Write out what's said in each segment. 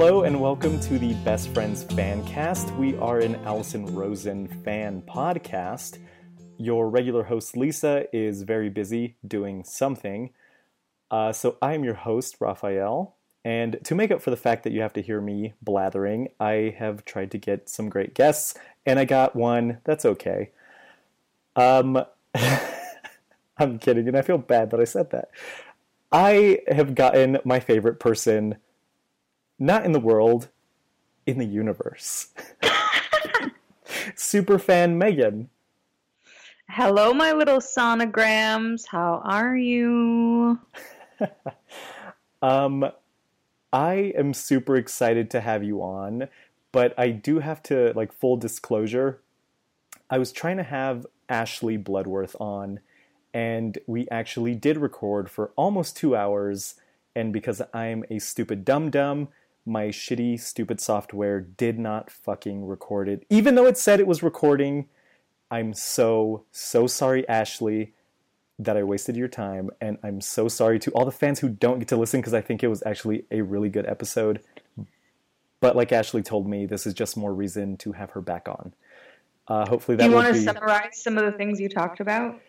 Hello and welcome to the Best Friends fan cast. We are an Allison Rosen fan podcast. Your regular host Lisa is very busy doing something. Uh, so I am your host, Rafael. And to make up for the fact that you have to hear me blathering, I have tried to get some great guests, and I got one. That's okay. Um, I'm kidding, and I feel bad that I said that. I have gotten my favorite person, not in the world, in the universe. Superfan Meghan. Hello, my little sonograms. How are you? um, I am super excited to have you on, but I do have to, like, full disclosure. I was trying to have Ashley Bloodworth on, and we actually did record for almost two hours. And because I'm a stupid dum dum, my shitty, stupid software did not fucking record it. Even though it said it was recording, I'm so, so sorry, Ashley, that I wasted your time. And I'm so sorry to all the fans who don't get to listen because I think it was actually a really good episode. But like Ashley told me, this is just more reason to have her back on. Uh, hopefully that. Do you want to be... summarize some of the things you talked about?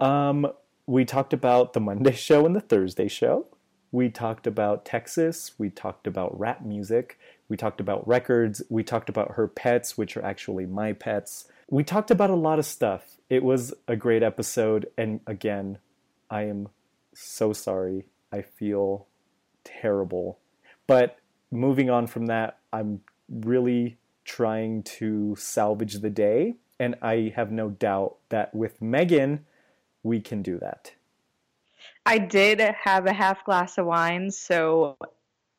Um, we talked about the Monday show and the Thursday show. We talked about Texas. We talked about rap music. We talked about records. We talked about her pets, which are actually my pets. We talked about a lot of stuff. It was a great episode. And again, I am so sorry. I feel terrible. But moving on from that, I'm really trying to salvage the day. And I have no doubt that with Meghan, we can do that. I did have a half glass of wine, so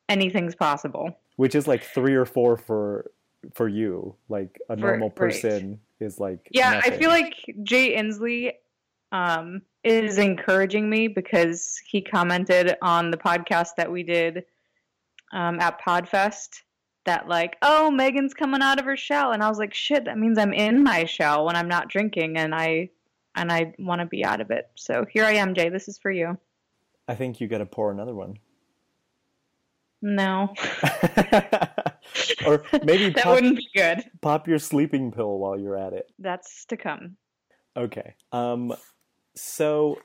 anything's possible. Which is like three or four for for you. Like a normal person right. is like Yeah, nothing. I feel like Jay Inslee um, is encouraging me because he commented on the podcast that we did um, at Podfest that like, oh, Meghan's coming out of her shell, and I was like, shit, that means I'm in my shell when I'm not drinking, and I and I want to be out of it. So here I am, Jay. This is for you. I think you got to pour another one. No. or maybe that pop, wouldn't be good. Pop your sleeping pill while you're at it. That's to come. Okay. Um. So.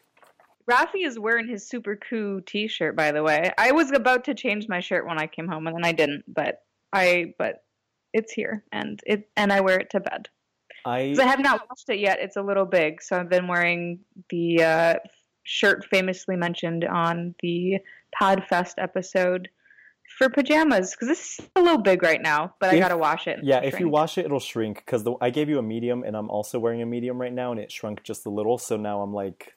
Rafi is wearing his super cool T-shirt, by the way. I was about to change my shirt when I came home, and then I didn't. But I, but it's here, and it, and I wear it to bed. I, I have not washed it yet. It's a little big, so I've been wearing the uh, shirt famously mentioned on the Podfest episode for pajamas because this is a little big right now, but if, I gotta wash it. Yeah, if you wash it, it'll shrink because I gave you a medium and I'm also wearing a medium right now, and it shrunk just a little. So now I'm like,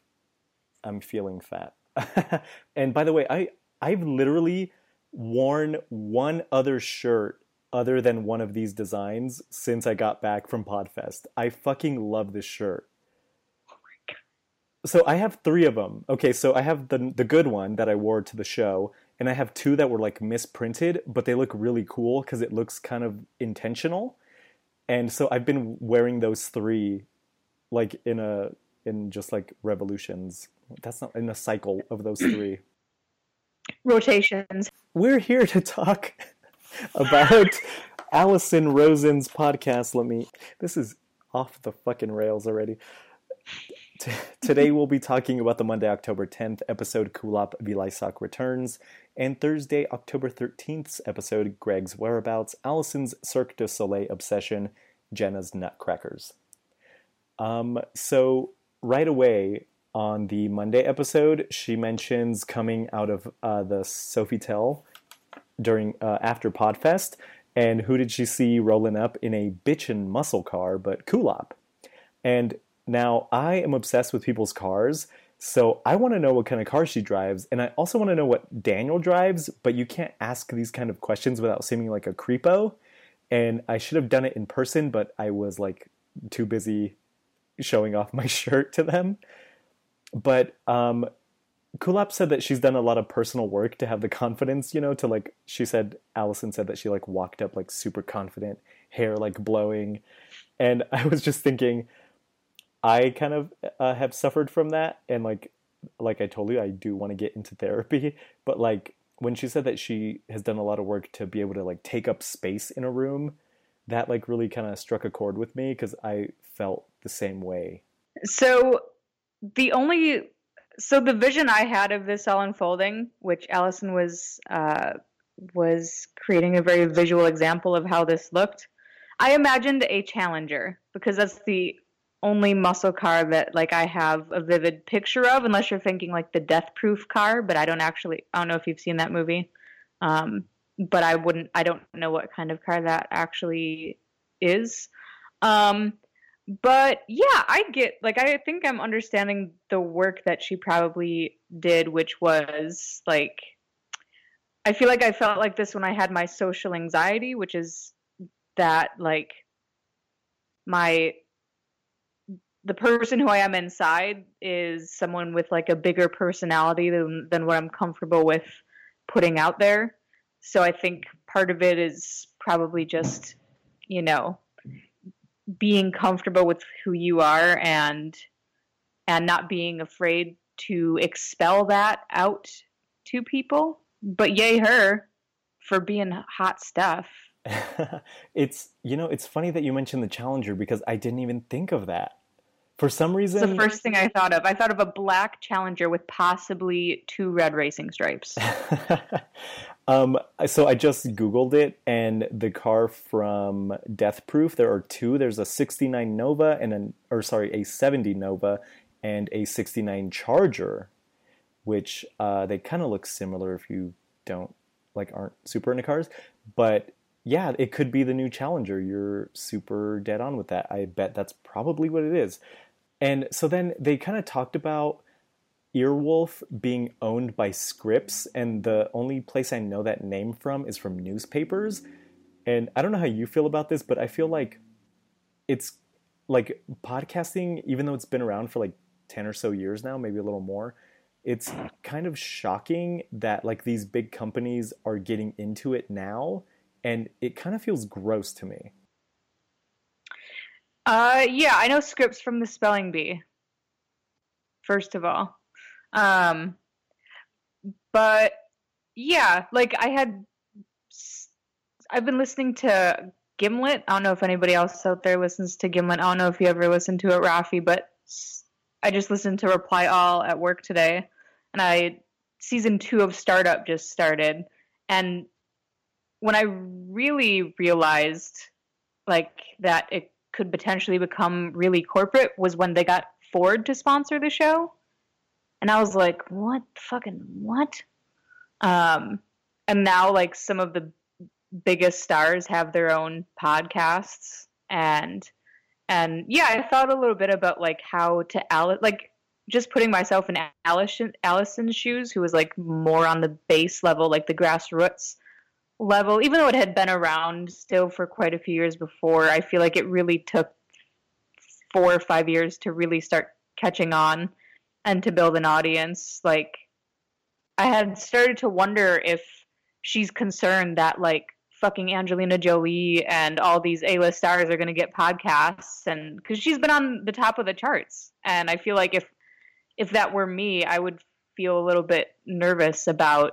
I'm feeling fat. and by the way, I I've literally worn one other shirt other than one of these designs since I got back from Podfest. I fucking love this shirt. Oh my god. So I have three of them. Okay, so I have the the good one that I wore to the show, and I have two that were like misprinted, but they look really cool because it looks kind of intentional. And so I've been wearing those three, like in a in just like revolutions. That's not in a cycle of those three rotations. We're here to talk about Allison Rosen's podcast. Let me. This is off the fucking rails already. T- today we'll be talking about the Monday, October 10th episode Kulap Vilaysack returns, and Thursday, October 13th episode Greg's whereabouts, Allison's Cirque du Soleil obsession, Jenna's Nutcrackers. Um, so right away on the Monday episode, she mentions coming out of uh, the Sofitel during uh, after Podfest, and who did she see rolling up in a bitchin' muscle car but Kulap? And now I am obsessed with people's cars, so I want to know what kind of car she drives, and I also want to know what Daniel drives. But you can't ask these kind of questions without seeming like a creepo. And I should have done it in person, but I was like too busy showing off my shirt to them. But um, Kulap said that she's done a lot of personal work to have the confidence, you know, to like she said Allison said that she like walked up like super confident, hair like blowing. And I was just thinking I kind of uh, have suffered from that and like like I told you I do want to get into therapy, but like when she said that she has done a lot of work to be able to like take up space in a room, that like really kind of struck a chord with me because I felt the same way. So the only so the vision I had of this all unfolding, which Allison was uh, was creating a very visual example of how this looked. I imagined a Challenger because that's the only muscle car that like I have a vivid picture of, unless you're thinking like the Death Proof car. But I don't actually. I don't know if you've seen that movie. Um, but I wouldn't. I don't know what kind of car that actually is. Um, but yeah, I get like I think I'm understanding the work that she probably did, which was like I feel like I felt like this when I had my social anxiety, which is that like my the person who I am inside is someone with like a bigger personality than than what I'm comfortable with putting out there. So I think part of it is probably just, you know, being comfortable with who you are and and not being afraid to expel that out to people. But yay her for being hot stuff. it's you know, it's funny that you mentioned the challenger because I didn't even think of that. For some reason, it's the first thing I thought of. I thought of a black Challenger with possibly two red racing stripes. um, so I just Googled it, and the car from Death Proof, there are two. There's a 69 Nova and an, or sorry, a 70 Nova and a 69 Charger, which uh, they kind of look similar if you don't like aren't super into cars, but yeah, it could be the new Challenger. You're super dead on with that. I bet that's probably what it is. And so then they kind of talked about Earwolf being owned by Scripps, and the only place I know that name from is from newspapers. And I don't know how you feel about this, but I feel like it's like podcasting, even though it's been around for like 10 or so years now, maybe a little more, it's kind of shocking that like these big companies are getting into it now. And it kind of feels gross to me. Uh, yeah, I know Scripps from the spelling bee. First of all, um, but yeah, like I had, I've been listening to Gimlet. I don't know if anybody else out there listens to Gimlet. I don't know if you ever listened to it, Rafi, but I just listened to Reply All at work today, and I season two of Startup just started, and when I really realized like that it could potentially become really corporate was when they got Ford to sponsor the show. And I was like, what? Fucking what? Um, and now like some of the biggest stars have their own podcasts. And and yeah, I thought a little bit about like how to Alice like just putting myself in Allison Allison's shoes, who was like more on the base level, like the grassroots level, even though it had been around still for quite a few years before, I feel like it really took four or five years to really start catching on and to build an audience. Like, I had started to wonder if she's concerned that, like, fucking Angelina Jolie and all these A-list stars are going to get podcasts and because she's been on the top of the charts and I feel like if if that were me I would feel a little bit nervous about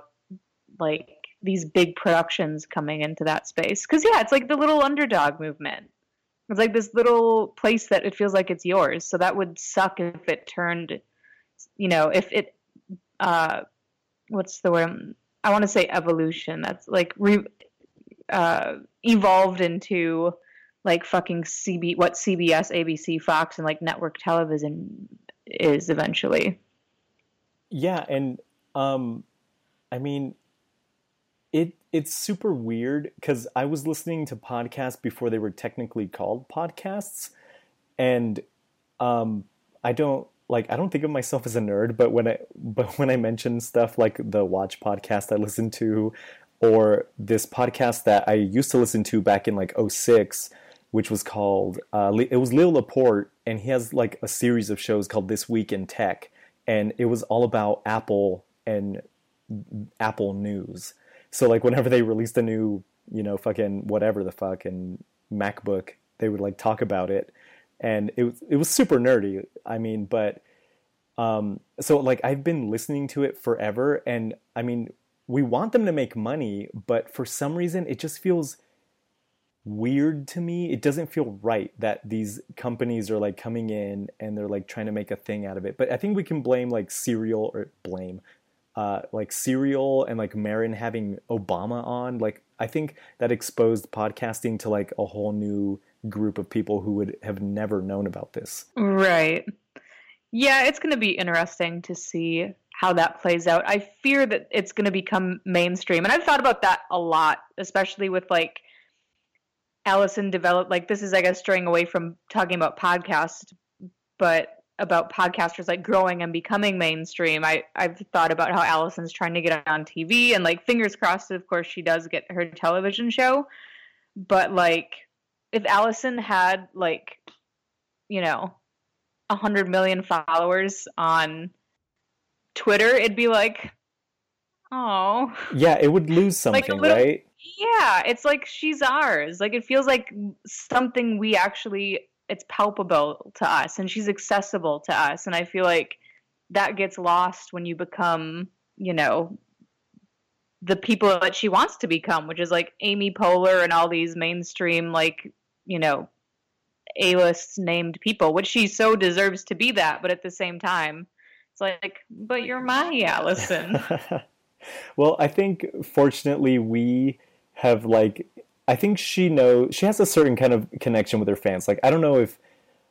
like these big productions coming into that space. Because yeah, it's like the little underdog movement. It's like this little place that it feels like it's yours. So that would suck if it turned, you know, if it, uh, what's the word? I want to say evolution. That's like re, uh, evolved into like fucking CB, what CBS, ABC, Fox, and like network television is eventually. Yeah, and um, I mean, it it's super weird because I was listening to podcasts before they were technically called podcasts, and um, I don't like I don't think of myself as a nerd, but when I but when I mention stuff like the Watch podcast I listen to, or this podcast that I used to listen to back in like 06, which was called uh, it was Leo Laporte, and he has like a series of shows called This Week in Tech, and it was all about Apple and Apple news. So like whenever they released a new, you know, fucking whatever the fuck and MacBook, they would like talk about it, and it was it was super nerdy. I mean, but um, so like I've been listening to it forever, and I mean, we want them to make money, but for some reason it just feels weird to me. It doesn't feel right that these companies are like coming in and they're like trying to make a thing out of it. But I think we can blame like Serial or blame uh, like Serial and like Marin having Obama on. Like I think that exposed podcasting to like a whole new group of people who would have never known about this. Right. Yeah, it's going to be interesting to see how that plays out. I fear that it's going to become mainstream. And I've thought about that a lot, especially with like Allison developed like this is I guess straying away from talking about podcasts, but about podcasters like growing and becoming mainstream. I I've thought about how Allison's trying to get on TV and like fingers crossed of course she does get her television show. But like if Allison had like you know a hundred million followers on Twitter, it'd be like oh Yeah, it would lose something, Like little- right? yeah, it's like she's ours. Like it feels like something we actually it's palpable to us and she's accessible to us and I feel like that gets lost when you become, you know, the people that she wants to become, which is like Amy Poehler and all these mainstream like, you know, A-list named people, which she so deserves to be that, but at the same time, it's like, but you're my Allison. well, I think fortunately we have like I think she knows she has a certain kind of connection with her fans. Like I don't know if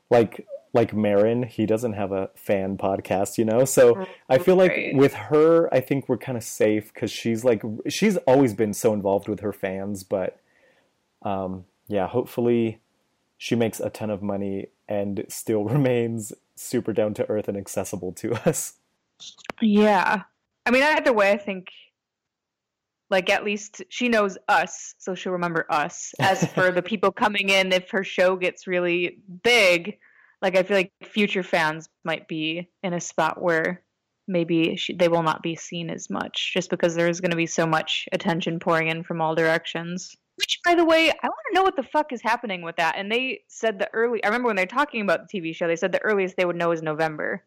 like like Marin, he doesn't have a fan podcast, you know. So I feel like Right. with her, I think we're kind of safe because she's like she's always been so involved with her fans. But um, yeah, hopefully she makes a ton of money and still remains super down to earth and accessible to us. Yeah. I mean, either way, I think, like, at least she knows us, so she'll remember us. As for the people coming in, if her show gets really big, like, I feel like future fans might be in a spot where maybe she, they will not be seen as much just because there's going to be so much attention pouring in from all directions. Which, by the way, I want to know what the fuck is happening with that. And they said the early, I remember when they're talking about the TV show, they said the earliest they would know is November.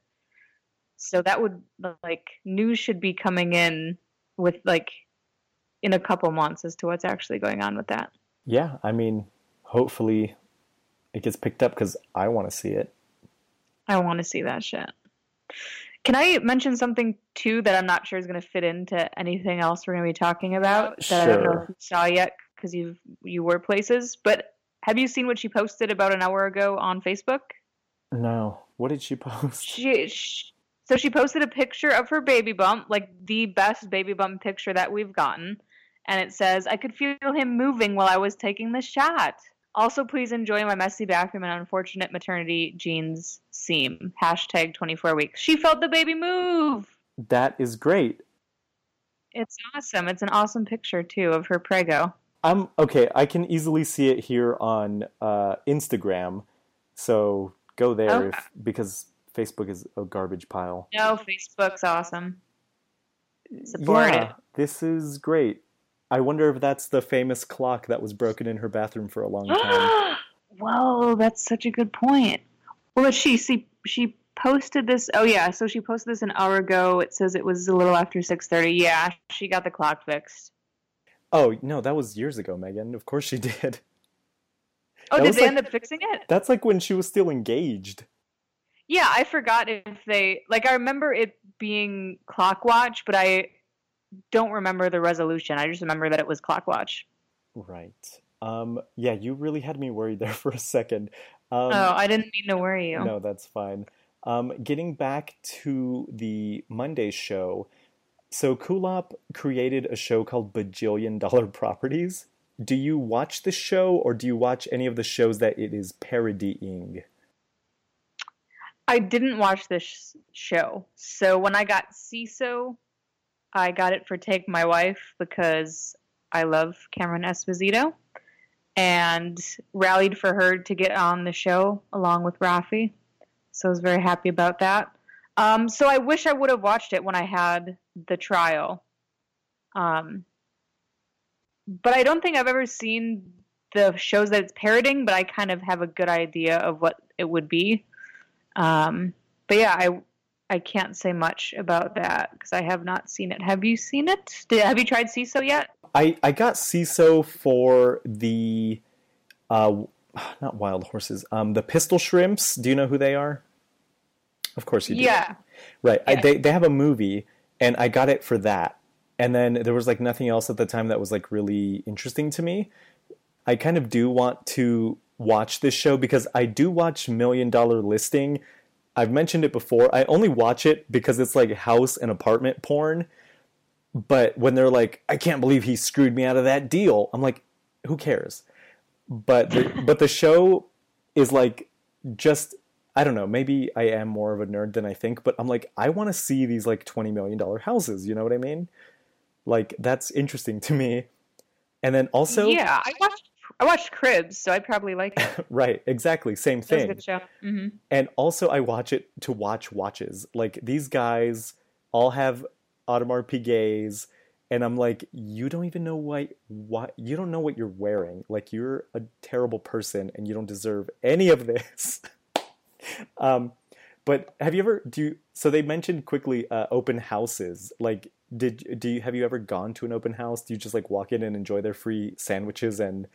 So that would like news should be coming in with like in a couple months as to what's actually going on with that. Yeah, I mean, hopefully it gets picked up because I want to see it. I want to see that shit. Can I mention something too that I'm not sure is going to fit into anything else we're going to be talking about that I don't know Sure. if you saw yet because you you were places. But have you seen what she posted about an hour ago on Facebook? No, what did she post? She, sh so she posted a picture of her baby bump, like the best baby bump picture that we've gotten, and it says, "I could feel him moving while I was taking the shot." Also, please enjoy my messy bathroom and unfortunate maternity jeans seam. Hashtag 24 weeks. She felt the baby move. That is great. It's awesome. It's an awesome picture too of her prego. I'm okay. I can easily see it here on uh, Instagram, so go there Okay. if, because Facebook is a garbage pile. No, Facebook's awesome. Support yeah, this is great. I wonder if that's the famous clock that was broken in her bathroom for a long time. it. Whoa, that's such a good point. Well, see. See, she posted this. Oh yeah, so she posted this an hour ago. It says it was a little after six thirty. Yeah, she got the clock fixed. Oh no, that was years ago, Meghan. Of course she did. Oh, That did they like- end up fixing it? That's like when she was still engaged. Yeah, I forgot if they like. I remember it being clock watch, but I don't remember the resolution. I just remember that it was clock watch. Right. Um, yeah, you really had me worried there for a second. Um, oh, I didn't mean to worry you. No, that's fine. Um, getting back to the Monday show, so Kulap created a show called Bajillion Dollar Properties. Do you watch the show, or do you watch any of the shows that it is parodying? I didn't watch this show. So when I got Seeso, I got it for Take My Wife because I love Cameron Esposito and rallied for her to get on the show along with Rafi. So I was very happy about that. Um, so I wish I would have watched it when I had the trial. Um, but I don't think I've ever seen the shows that it's parroting, but I kind of have a good idea of what it would be. Um, but yeah, I I can't say much about that because I have not seen it. Have you seen it? Did, have you tried Seeso yet? I I got Seeso for the uh not wild horses um the pistol shrimps. Do you know who they are? Of course you do. Yeah. Right. I, they they have a movie, and I got it for that. And then there was like nothing else at the time that was like really interesting to me. I kind of do want to watch this show because I do watch Million Dollar Listing. I've mentioned it before. I only watch it because it's like house and apartment porn. But when they're like, I can't believe he screwed me out of that deal, I'm like, who cares? But the, but the show is like just I don't know, maybe I am more of a nerd than I think, but I'm like, I want to see these like $20 million houses. You know what I mean? Like, that's interesting to me. And then also, yeah, I watched I watched Cribs, so I'd probably like it. right, exactly, same That was a thing. good show. hmm And also, I watch it to watch watches. Like, these guys all have Audemars Piguets, and I'm like, you don't even know what, what, you don't know what you're wearing. Like, you're a terrible person, and you don't deserve any of this. um, but have you ever do you, so they mentioned quickly uh, open houses like did do you have you ever gone to an open house do you just like walk in and enjoy their free sandwiches and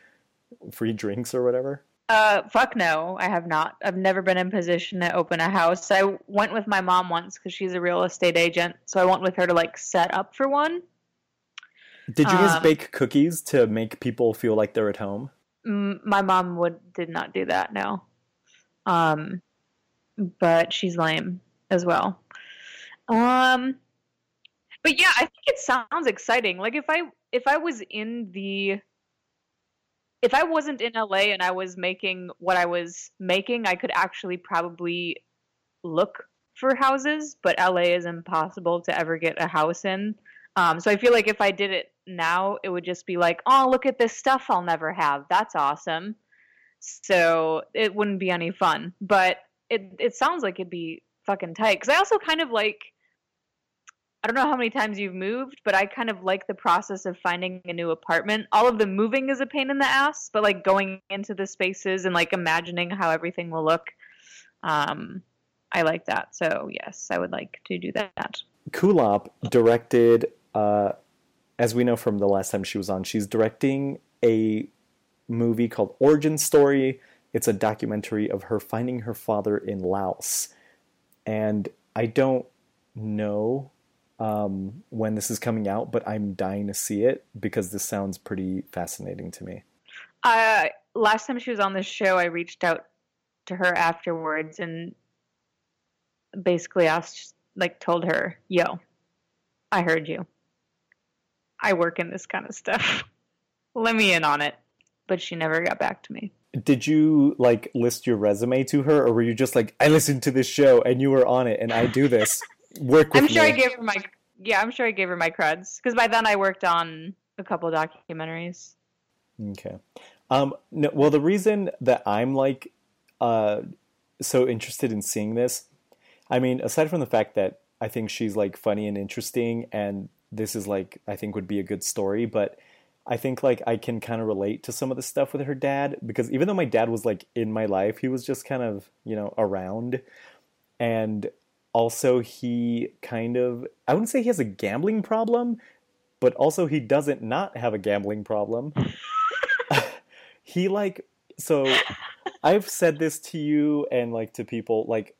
free drinks or whatever Uh, fuck no, I have not. I've never been in position to open a house. I went with my mom once because she's a real estate agent, so I went with her to like set up for one. did you guys Um, bake cookies to make people feel like they're at home my mom would did not do that. No, um, but she's lame as well. Um, but yeah, I think it sounds exciting. Like if I if I was in the if I wasn't in LA and I was making what I was making, I could actually probably look for houses, but LA is impossible to ever get a house in. Um, so I feel like if I did it now, it would just be like, oh, look at this stuff I'll never have. That's awesome. So it wouldn't be any fun. But it it sounds like it'd be fucking tight. Because I also kind of like, I don't know how many times you've moved, but I kind of like the process of finding a new apartment. All of the moving is a pain in the ass, but like going into the spaces and like imagining how everything will look, um, I like that. So yes, I would like to do that. Kulap directed uh, as we know from the last time she was on she's directing a movie called origin story it's a documentary of her finding her father in laos and i don't know um, when this is coming out but i'm dying to see it because this sounds pretty fascinating to me Uh, last time she was on this show, I reached out to her afterwards and basically asked, like, told her, "Yo, I heard you. I work in this kind of stuff. Let me in on it." But she never got back to me. Did you like list your resume to her or were you just like i listened to this show and you were on it and i do this work with I'm sure me I gave her my yeah. I'm sure I gave her my creds because by then I worked on a couple documentaries. Okay. Um, no, well, the reason that I'm like uh, so interested in seeing this, I mean, aside from the fact that I think she's like funny and interesting, and this is like I think would be a good story, but I think like I can kind of relate to some of the stuff with her dad because even though my dad was like in my life, he was just kind of you know around, and also he kind of I wouldn't say he has a gambling problem, but also he doesn't not have a gambling problem. he like so I've said this to you and like to people like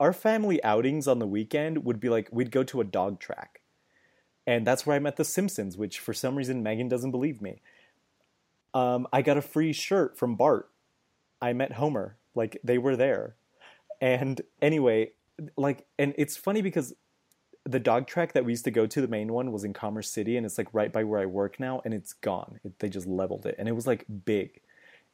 our family outings on the weekend would be like we'd go to a dog track. And that's where I met the Simpsons, which for some reason Meghan doesn't believe me. Um, I got a free shirt from Bart. I met Homer. Like they were there. And anyway, like and it's funny because the dog track that we used to go to, the main one, was in Commerce City, and it's like right by where I work now, and it's gone. It, they just leveled it, and it was like big,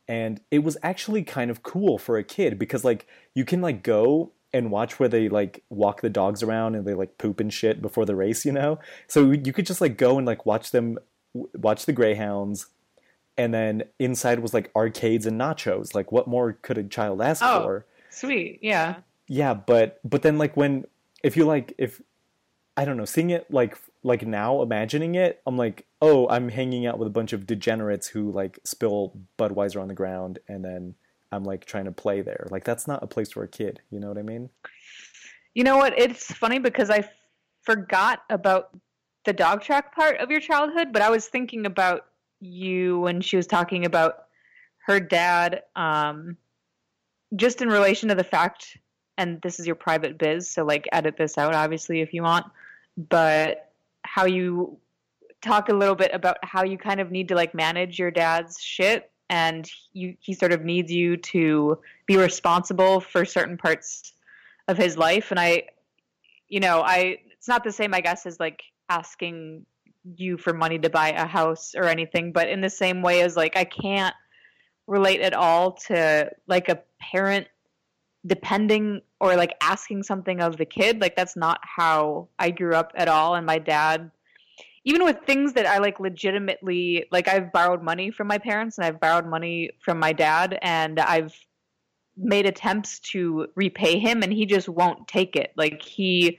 and it was actually kind of cool for a kid because like you can like go and watch where they like walk the dogs around and they like poop and shit before the race, you know. So you could just like go and like watch them, watch the greyhounds, and then inside was like arcades and nachos. Like what more could a child ask Oh. for? Sweet, yeah. Yeah, but but then like when if you like if I don't know, seeing it like like now, imagining it, I'm like, oh, I'm hanging out with a bunch of degenerates who like spill Budweiser on the ground, and then I'm like trying to play there. Like that's not a place for a kid. You know what I mean? You know what? It's funny because I forgot about the dog track part of your childhood, but I was thinking about you when she was talking about her dad, um, just in relation to the fact, and this is your private biz, so like edit this out, obviously, if you want, but how you talk a little bit about how you kind of need to like manage your dad's shit and you he sort of needs you to be responsible for certain parts of his life. And i you know i it's not the same i guess as like asking you for money to buy a house or anything but in the same way as like i can't relate at all to like a parent depending or like asking something of the kid. Like that's not how i grew up at all. And my dad even with things that I like legitimately like I've borrowed money from my parents and I've borrowed money from my dad and I've made attempts to repay him and he just won't take it. Like he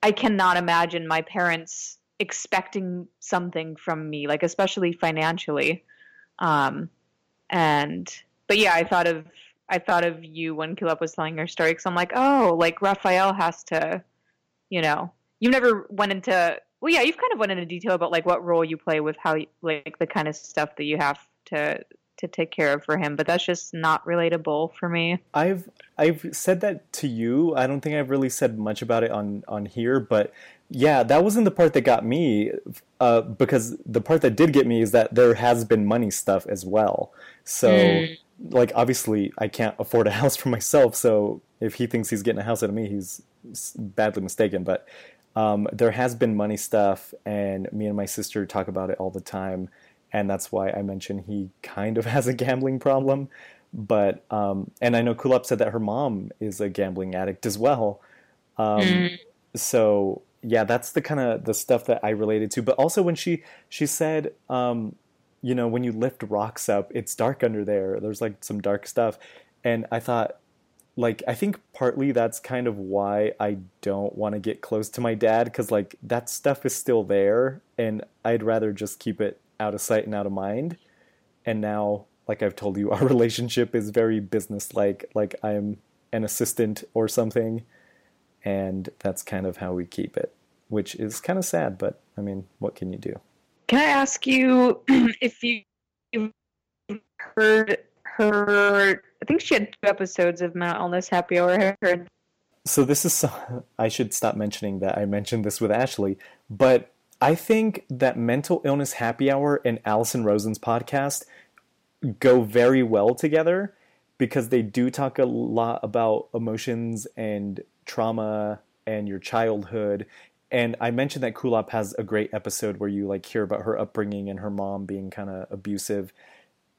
I cannot imagine my parents expecting something from me, like especially financially. Um and but yeah, I thought of I thought of you when Kulap was telling your story because I'm like, oh, like Rafael has to, you know, you never went into well, yeah, you've kind of went into detail about like what role you play with how like the kind of stuff that you have to to take care of for him, but that's just not relatable for me. I've I've said that to you. I don't think I've really said much about it on on here, but yeah, that wasn't the part that got me. Uh, because the part that did get me is that there has been money stuff as well. So, mm. like, obviously, I can't afford a house for myself. So, if he thinks he's getting a house out of me, he's badly mistaken. But um, there has been money stuff, and me and my sister talk about it all the time, and that's why I mentioned he kind of has a gambling problem. But um, and I know Kulap said that her mom is a gambling addict as well. Um, mm. So yeah, that's the kind of the stuff that I related to. But also when she she said, um, you know, when you lift rocks up, it's dark under there. There's like some dark stuff, and I thought like I think partly that's kind of why I don't want to get close to my dad because like that stuff is still there and I'd rather just keep it out of sight and out of mind. And now, like I've told you, our relationship is very business like. Like I'm an assistant or something, and that's kind of how we keep it, which is kind of sad. But I mean, what can you do? Can I ask you if you heard her I think she had two episodes of Mental Illness Happy Hour. So this is I should stop mentioning that I mentioned this with Ashley, but I think that Mental Illness Happy Hour and Allison Rosen's podcast go very well together because they do talk a lot about emotions and trauma and your childhood. And I mentioned that Kulap has a great episode where you like hear about her upbringing and her mom being kind of abusive.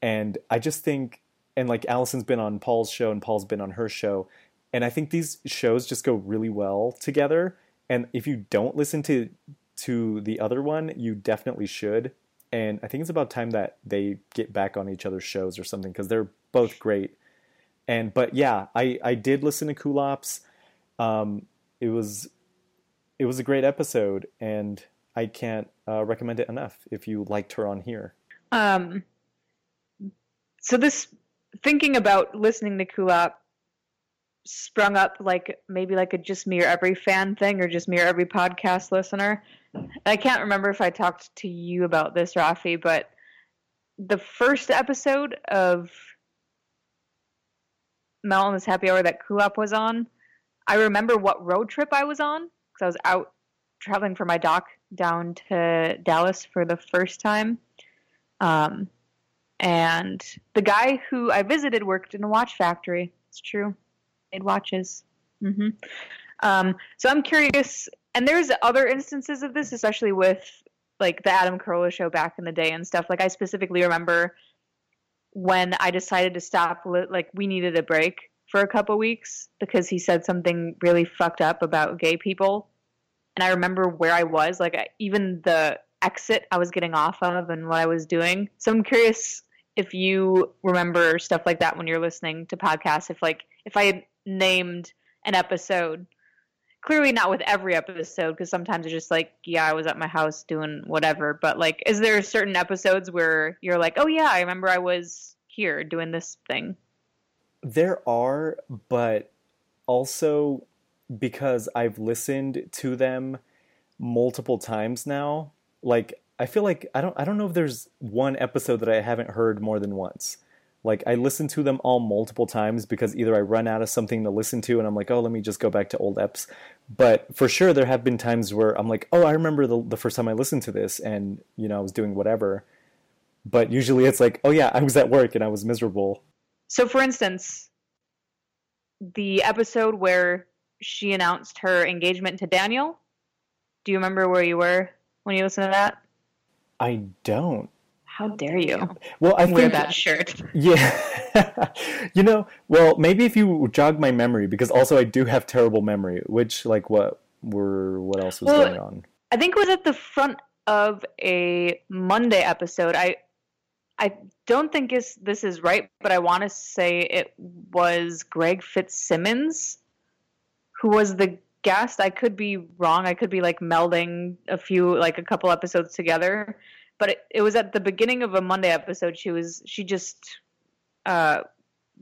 And I just think and like Allison's been on Paul's show and Paul's been on her show, and I think these shows just go really well together. And if you don't listen to to the other one, you definitely should. And I think it's about time that they get back on each other's shows or something because they're both great. And but yeah, I I did listen to Kulap's. Um, it was it was a great episode, and I can't uh, recommend it enough if you liked her on here. Um, so this thinking about listening to Kulap sprung up like maybe like a just me or every fan thing or just me or every podcast listener. I can't remember if I talked to you about this, Rafi, but the first episode of this happy hour that Kulap was on, I remember what road trip I was on because I was out traveling for my doc down to Dallas for the first time. Um, and the guy who I visited worked in a watch factory. It's true. Made watches. Mm-hmm. Um, so I'm curious, and there's other instances of this, especially with like the Adam Carolla show back in the day and stuff. Like I specifically remember when I decided to stop. Like we needed a break for a couple weeks because he said something really fucked up about gay people, and I remember where I was. Like even the exit I was getting off of and what I was doing. So I'm curious if you remember stuff like that when you're listening to podcasts if like if i had named an episode clearly not with every episode because sometimes it's just like yeah i was at my house doing whatever but like is there certain episodes where you're like oh yeah i remember i was here doing this thing there are but also because I've listened to them multiple times now. Like I feel like I don't I don't know if there's one episode that I haven't heard more than once. Like I listen to them all multiple times because either I run out of something to listen to and I'm like, oh, let me just go back to old eps. But for sure, there have been times where I'm like, oh, I remember the the first time I listened to this, and you know I was doing whatever. But usually it's like, oh yeah, I was at work and I was miserable. So, for instance, the episode where she announced her engagement to Daniel. Do you remember where you were when you listen to that? I don't. How dare you? Well, I wear that shirt. Yeah. you know, well, maybe if you jog my memory, because also I do have terrible memory. Which, like, what were what else was Well, going on? I think it was at the front of a Monday episode. I I don't think is this is right, but I want to say it was Greg Fitzsimmons who was the guest. I could be wrong. I could be like melding a few like a couple episodes together, but it, it was at the beginning of a Monday episode. She was she just uh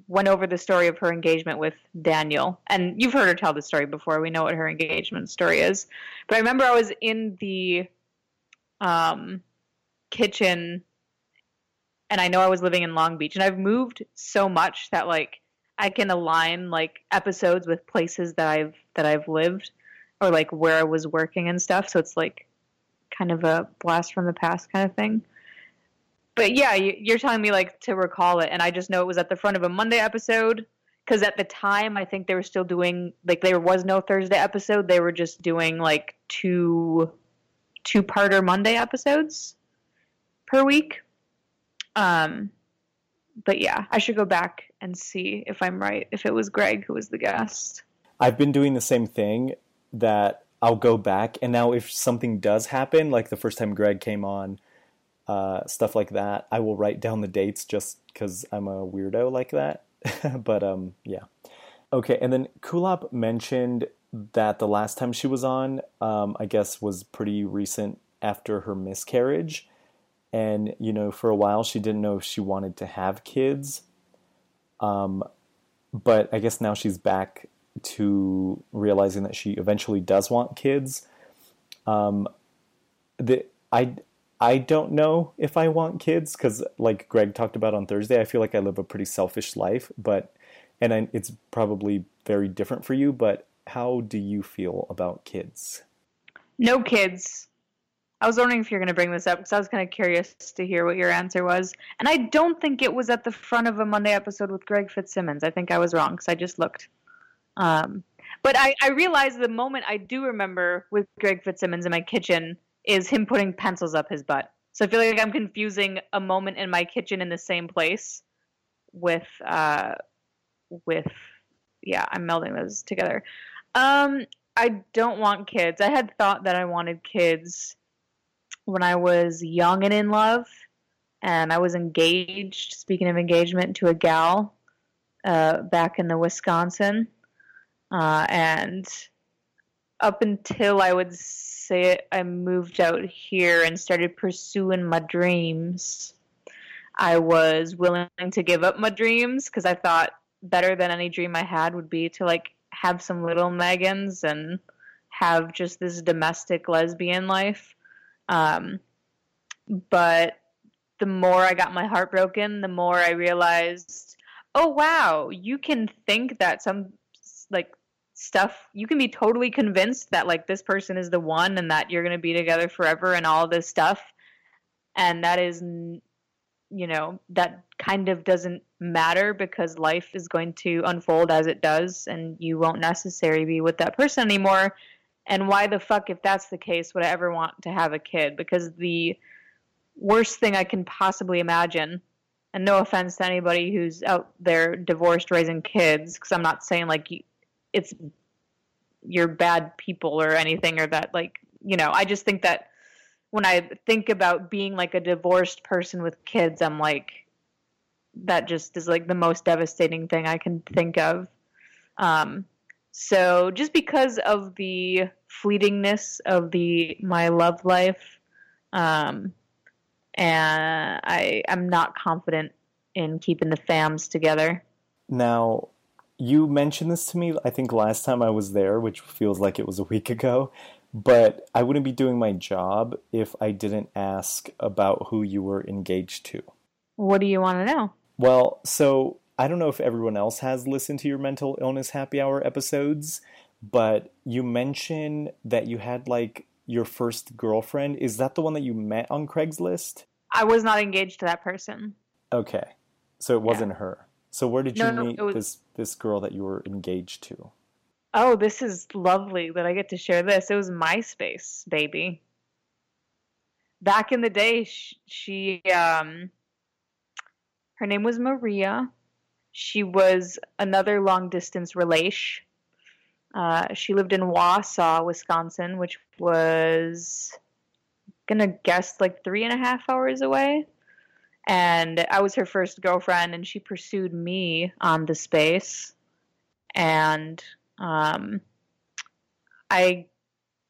went over the story of her engagement with Daniel. And you've heard her tell the story before. We know what her engagement story is. But I remember I was in the um, kitchen and I know I was living in Long Beach and I've moved so much that like I can align like episodes with places that I've that I've lived or like where I was working and stuff. So it's like kind of a blast from the past kind of thing. But yeah, you- you're telling me like to recall it, and I just know it was at the front of a Monday episode because at the time I think they were still doing like there was no Thursday episode. They were just doing like two two parter Monday episodes per week. Um, but yeah, I should go back and see if I'm right. If it was Greg who was the guest. I've been doing the same thing that I'll go back and now if something does happen, like the first time Greg came on, uh, stuff like that, I will write down the dates just because I'm a weirdo like that. but um, yeah. Okay, and then Kulap mentioned that the last time she was on, um, I guess, was pretty recent after her miscarriage. And, you know, for a while she didn't know if she wanted to have kids. Um, but I guess now she's back to realizing that she eventually does want kids. Um, the I I don't know if I want kids because, like Greg talked about on Thursday, I feel like I live a pretty selfish life. But and I, it's probably very different for you. But how do you feel about kids? No kids. I was wondering if you're going to bring this up because I was kind of curious to hear what your answer was. And I don't think it was at the front of a Monday episode with Greg Fitzsimmons. I think I was wrong because I just looked. Um, but I, I realized the moment I do remember with Greg Fitzsimmons in my kitchen is him putting pencils up his butt. So I feel like I'm confusing a moment in my kitchen in the same place with uh, with yeah, I'm melding those together. Um, I don't want kids. I had thought that I wanted kids when I was young and in love, and I was engaged. Speaking of engagement, to a gal uh, back in the Wisconsin, uh, and up until I would say I moved out here and started pursuing my dreams, I was willing to give up my dreams because I thought better than any dream I had would be to like have some little Meghans and have just this domestic lesbian life. Um, but the more I got my heart broken, the more I realized, oh wow, you can think that some like stuff you can be totally convinced that like this person is the one and that you're going to be together forever and all this stuff. And that is you know that kind of doesn't matter because life is going to unfold as it does and you won't necessarily be with that person anymore and why the fuck if that's the case would i ever want to have a kid? Because the worst thing i can possibly imagine and no offense to anybody who's out there divorced raising kids because i'm not saying like it's you're bad people or anything or that like you know i just think that when i think about being like a divorced person with kids i'm like that just is like the most devastating thing i can think of. Um so just because of the fleetingness of the my love life um and i i'm not confident in keeping the fams together Now, you mentioned this to me, I think last time I was there, which feels like it was a week ago, but I wouldn't be doing my job if I didn't ask about who you were engaged to. What do you want to know? Well, so I don't know if everyone else has listened to your mental illness happy hour episodes, but you mentioned that you had like your first girlfriend. Is that the one that you met on Craigslist? I was not engaged to that person. Okay. So it wasn't her. So where did you No, meet was- this this girl that you were engaged to? Oh, this is lovely that I get to share this. It was MySpace, baby. Back in the day, she, she um, her name was Maria. She was another long distance relation. Uh, she lived in Wausau, Wisconsin, which was gonna guess like three and a half hours away. And I was her first girlfriend, and she pursued me on the space. And um, I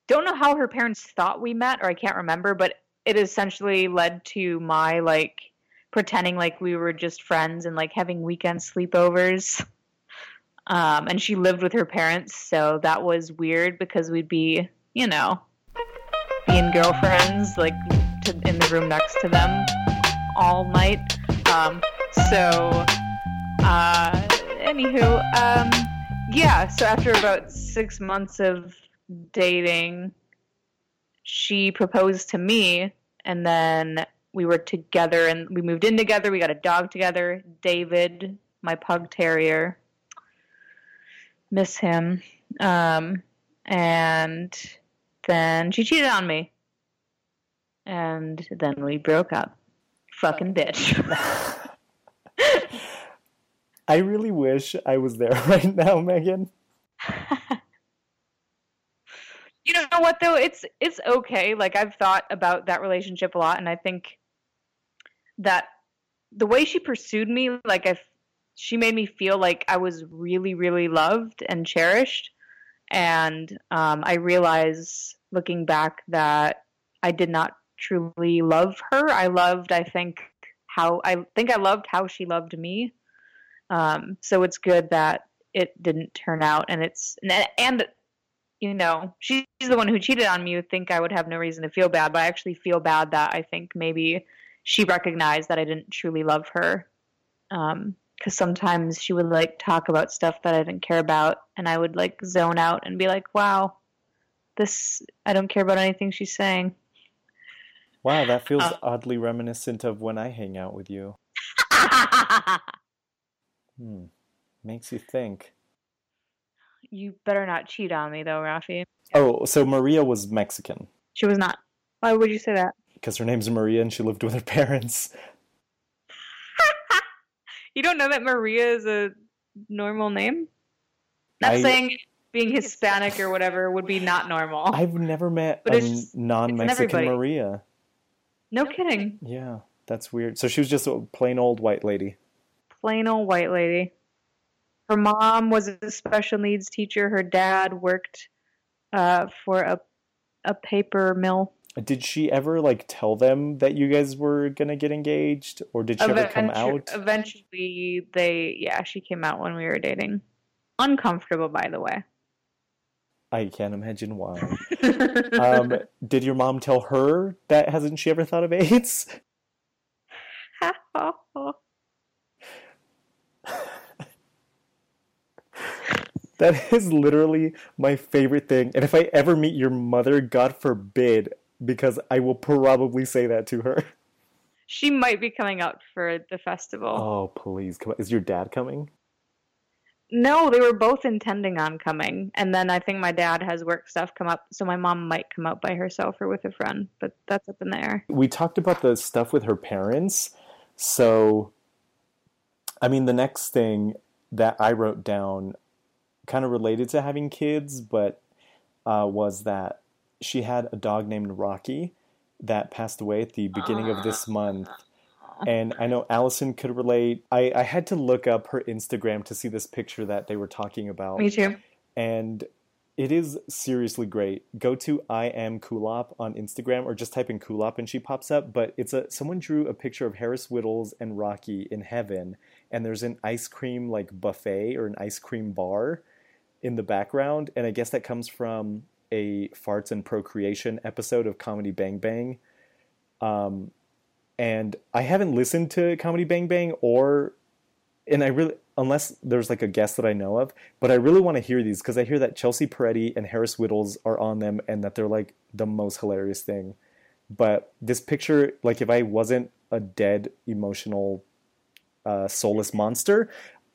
don't know how her parents thought we met, or I can't remember, but it essentially led to my like pretending like we were just friends and like having weekend sleepovers. Um, and she lived with her parents, so that was weird because we'd be, you know, being girlfriends, like to, in the room next to them all night. Um, so, uh, anywho, um, yeah, so after about six months of dating, she proposed to me, and then we were together and we moved in together. We got a dog together, David, my pug terrier. Miss him. Um, and then she cheated on me. And then we broke up. Fucking bitch. I really wish I was there right now, Meghan. you know what though it's it's okay like i've thought about that relationship a lot and i think that the way she pursued me like if she made me feel like i was really really loved and cherished. And um, i realize looking back that i did not truly love her. I loved i think how i think i loved how she loved me. Um, so it's good that it didn't turn out. And it's and, and you know, she's the one who cheated on me. You think I would have no reason to feel bad, but I actually feel bad that I think maybe she recognized that I didn't truly love her. Um, because sometimes she would like talk about stuff that I didn't care about, and I would like zone out and be like, "Wow, this I don't care about anything she's saying." Wow, that feels Uh. oddly reminiscent of when I hang out with you. Hmm. Makes you think. you better not cheat on me, though, Rafi. Oh, so Maria was Mexican She was not. Why would you say that? Because her name's Maria and she lived with her parents. You don't know that Maria is a normal name? Not I- saying being Hispanic or whatever would be not normal. I've never met But a just- non-Mexican. Maria. no kidding. Yeah, that's weird. So she was just a plain old white lady. Plain old white lady. Her mom was a special needs teacher. Her dad worked uh, for a a paper mill. Did she ever like tell them that you guys were gonna get engaged, or did she ever come out? Eventually, they yeah, she came out when we were dating. Uncomfortable, by the way. I can't imagine why. um, did your mom tell her that hasn't she ever thought of AIDS? That is literally my favorite thing. And if I ever meet your mother, God forbid, because I will probably say that to her. she might be coming out for the festival. Oh, please. Come on. Is your dad coming? No, they were both intending on coming, and then I think my dad has work stuff come up, so my mom might come out by herself or with a friend, but that's up in the air. We talked about the stuff with her parents. So, I mean, the next thing that I wrote down kind of related to having kids, but uh, was that she had a dog named Rocky that passed away at the beginning of this ah. month. And I know Allison could relate. I, I had to look up her Instagram to see this picture that they were talking about. Me too. And it is seriously great. Go to I am Kulap on Instagram or just type in Kulap and she pops up. But it's a someone drew a picture of Harris Wittels and Rocky in heaven, and there's an ice cream like buffet or an ice cream bar in the background, and I guess that comes from a farts and procreation episode of Comedy Bang Bang. Um, and I haven't listened to Comedy Bang Bang or, and I really unless there's like a guest that I know of, but I really want to hear these because I hear that Chelsea Peretti and Harris Wittels are on them and that they're like the most hilarious thing. But this picture, like if I wasn't a dead emotional uh, soulless monster,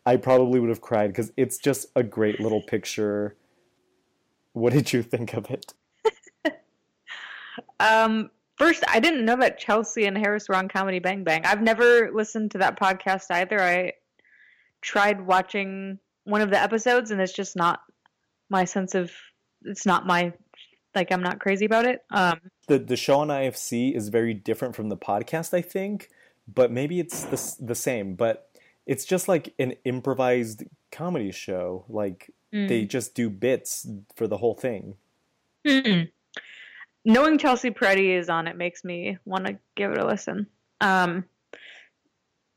I probably would have cried because it's just a great little picture. What did you think of it? um, first, I didn't know that Chelsea and Harris were on Comedy Bang Bang. I've never listened to that podcast either. I tried watching one of the episodes and it's just not my sense of it's not my like I'm not crazy about it. Um the the show on IFC is very different from the podcast I think, but maybe it's the the same, but it's just like an improvised comedy show. Like mm. they just do bits for the whole thing. Mm-mm. Knowing Chelsea Peretti is on it makes me want to give it a listen. Um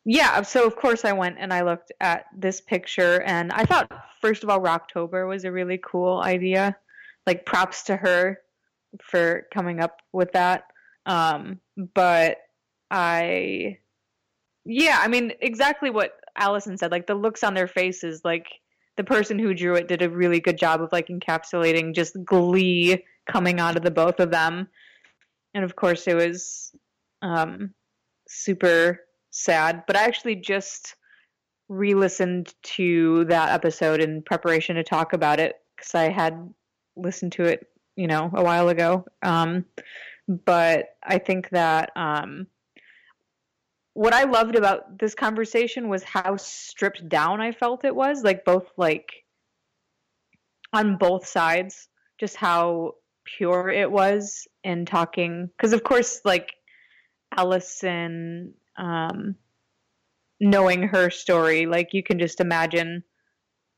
yeah, so of course I went and I looked at this picture and I thought first of all Rocktober was a really cool idea. Like props to her for coming up with that. Um, but I yeah, I mean exactly what Allison said. Like the looks on their faces, like the person who drew it did a really good job of like encapsulating just glee coming out of the both of them. And of course it was um super sad. But I actually just re listened to that episode in preparation to talk about it because I had listened to it, you know, a while ago. Um, but I think that um, what I loved about this conversation was how stripped down I felt it was, like both like on both sides, just how pure it was in talking. Because of course, like Allison um, knowing her story, like you can just imagine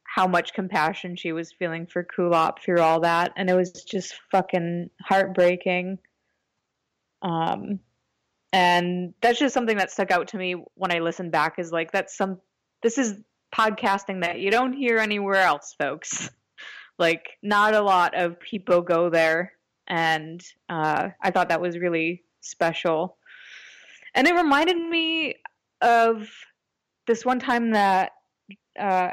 how much compassion she was feeling for Kulap through all that, and it was just fucking heartbreaking. Um, and that's just something that stuck out to me when I listened back. Is like that's some this is podcasting that you don't hear anywhere else, folks. like not a lot of people go there, and uh, I thought that was really special and it reminded me of this one time that uh,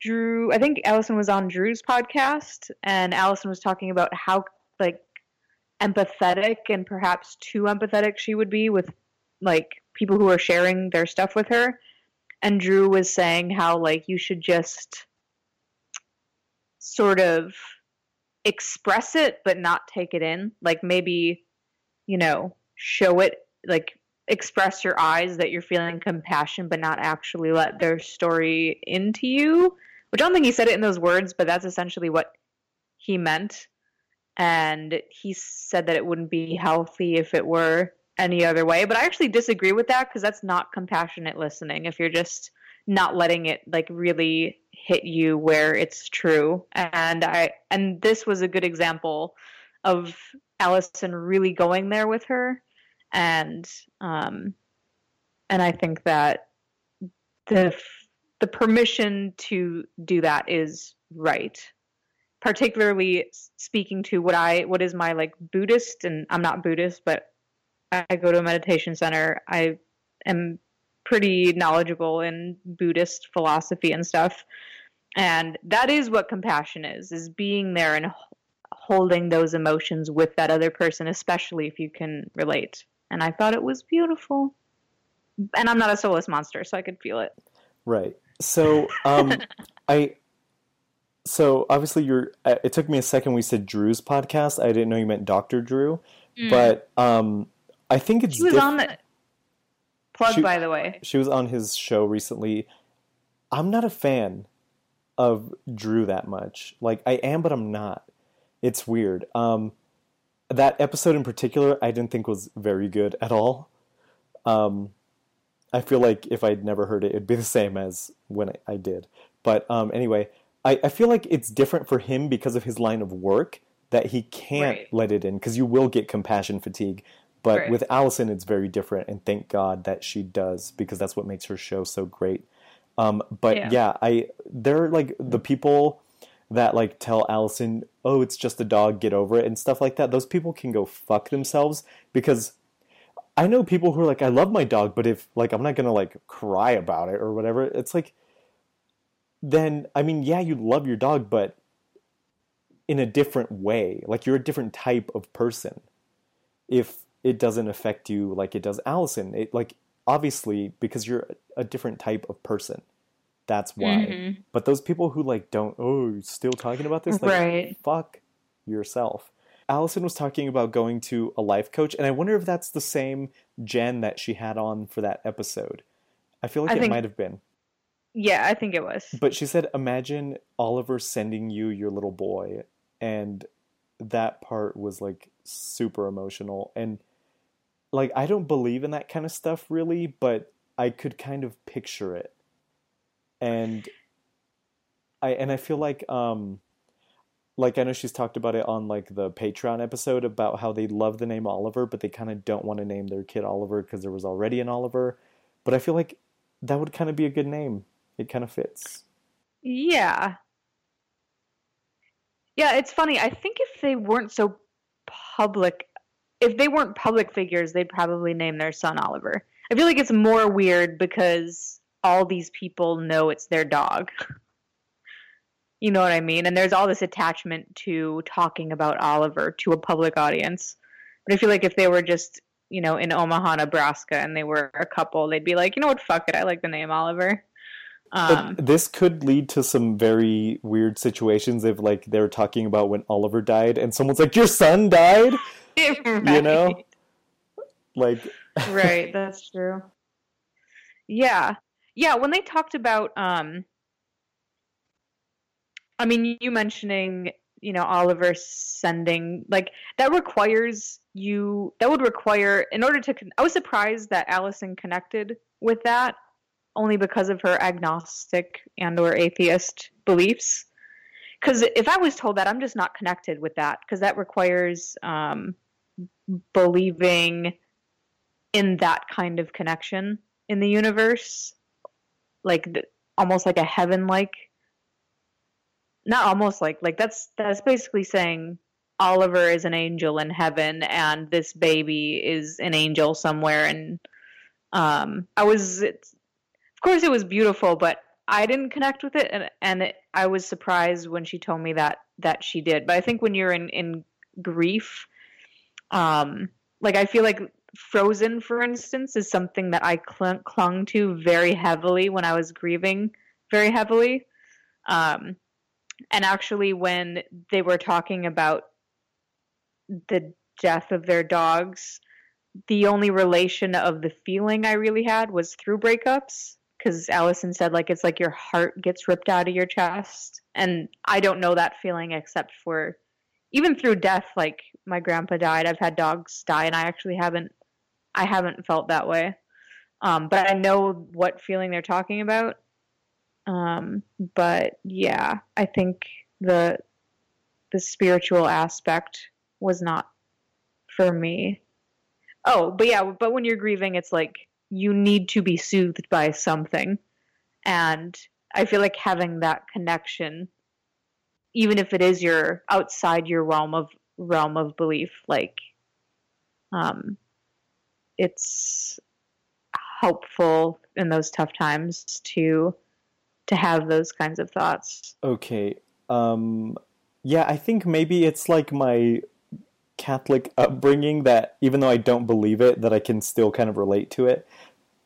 Drew, I think Allison was on Drew's podcast, and Allison was talking about how like empathetic and perhaps too empathetic she would be with like people who are sharing their stuff with her. And Drew was saying how like you should just sort of express it but not take it in. Like maybe, you know, show it like express your eyes that you're feeling compassion but not actually let their story into you which i don't think he said it in those words but that's essentially what he meant and he said that it wouldn't be healthy if it were any other way but i actually disagree with that because that's not compassionate listening if you're just not letting it like really hit you where it's true and i and this was a good example of allison really going there with her and um, and I think that the the permission to do that is right. Particularly speaking to what I what is my like Buddhist and I'm not Buddhist, but I go to a meditation center. I am pretty knowledgeable in Buddhist philosophy and stuff. And that is what compassion is, is being there and holding those emotions with that other person, especially if you can relate and I thought it was beautiful. And I'm not a soulless monster, so I could feel it. Right. So, um, I. So obviously, you're. Uh, it took me a second. We said Drew's podcast. I didn't know you meant Doctor Drew, mm. but um, I think it's. She was diff- on the plug, she, by the way. She was on his show recently. I'm not a fan of Drew that much. Like I am, but I'm not. It's weird. Um, that episode in particular, I didn't think was very good at all. Um, I feel like if I'd never heard it, it'd be the same as when I, did. But um, anyway, I, I feel like it's different for him because of his line of work that he can't Right. let it in because you will get compassion fatigue. But Right. with Allison, it's very different, and thank God that she does because that's what makes her show so great. Um, but Yeah. yeah. I they're like the people that like tell Allison, "Oh, it's just a dog, get over it," and stuff like that. Those people can go fuck themselves because I know people who are like, "I love my dog, but if like I'm not gonna like cry about it or whatever," it's like, then I mean, yeah, you love your dog, but in a different way. Like you're a different type of person. If it doesn't affect you like it does Allison, it like obviously because you're a different type of person. That's why. Mhm. But those people who like don't, oh, you're still talking about this, like, Right. fuck yourself. Allison was talking about going to a life coach, and I wonder if that's the same Jen that she had on for that episode. I feel like I it might have been. Yeah, I think it was. But she said, imagine Oliver sending you your little boy. And that part was like super emotional. And like, I don't believe in that kind of stuff really, but I could kind of picture it. And I, and I feel like, um, like I know she's talked about it on like the Patreon episode about how they love the name Oliver, but they kind of don't want to name their kid Oliver because there was already an Oliver. But I feel like that would kind of be a good name. It kind of fits. Yeah. Yeah, it's funny. I think if they weren't so public, if they weren't public figures, they'd probably name their son Oliver. I feel like it's more weird because all these people know it's their dog. you know what I mean? And there's all this attachment to talking about Oliver to a public audience. But I feel like if they were just, you know, in Omaha, Nebraska and they were a couple, they'd be like, you know what, fuck it. I like the name Oliver. Um, this could lead to some very weird situations if like they're talking about when Oliver died and someone's like, Your son died? You know? Like right that's true yeah yeah when they talked about um i mean you mentioning you know oliver sending like that requires you that would require in order to i was surprised that allison connected with that only because of her agnostic and or atheist beliefs. Because if i was told that i'm just not connected with that because that requires um believing in that kind of connection in the universe like th- almost like a heaven like not almost like like that's that's basically saying Oliver is an angel in heaven and this baby is an angel somewhere and um I was course it was beautiful but I didn't connect with it and and it, I was surprised when she told me that that she did but I think when you're in in grief um like I feel like Frozen, for instance, is something that I clung, clung to very heavily when I was grieving very heavily. Um, and actually, when they were talking about the death of their dogs, the only relation of the feeling I really had was through breakups. Because Allison said, like, it's like your heart gets ripped out of your chest. And I don't know that feeling except for even through death. Like, my grandpa died. I've had dogs die, and I actually haven't I haven't felt that way. Um, but I know what feeling they're talking about. Um, but yeah, I think the the spiritual aspect was not for me. Oh, but yeah, but when you're grieving, it's like you need to be soothed by something, and I feel like having that connection, even if it is your outside your realm of realm of belief, like um, it's helpful in those tough times to to have those kinds of thoughts. Okay. Um yeah, I think maybe it's like my Catholic upbringing that even though I don't believe it, that I can still kind of relate to it.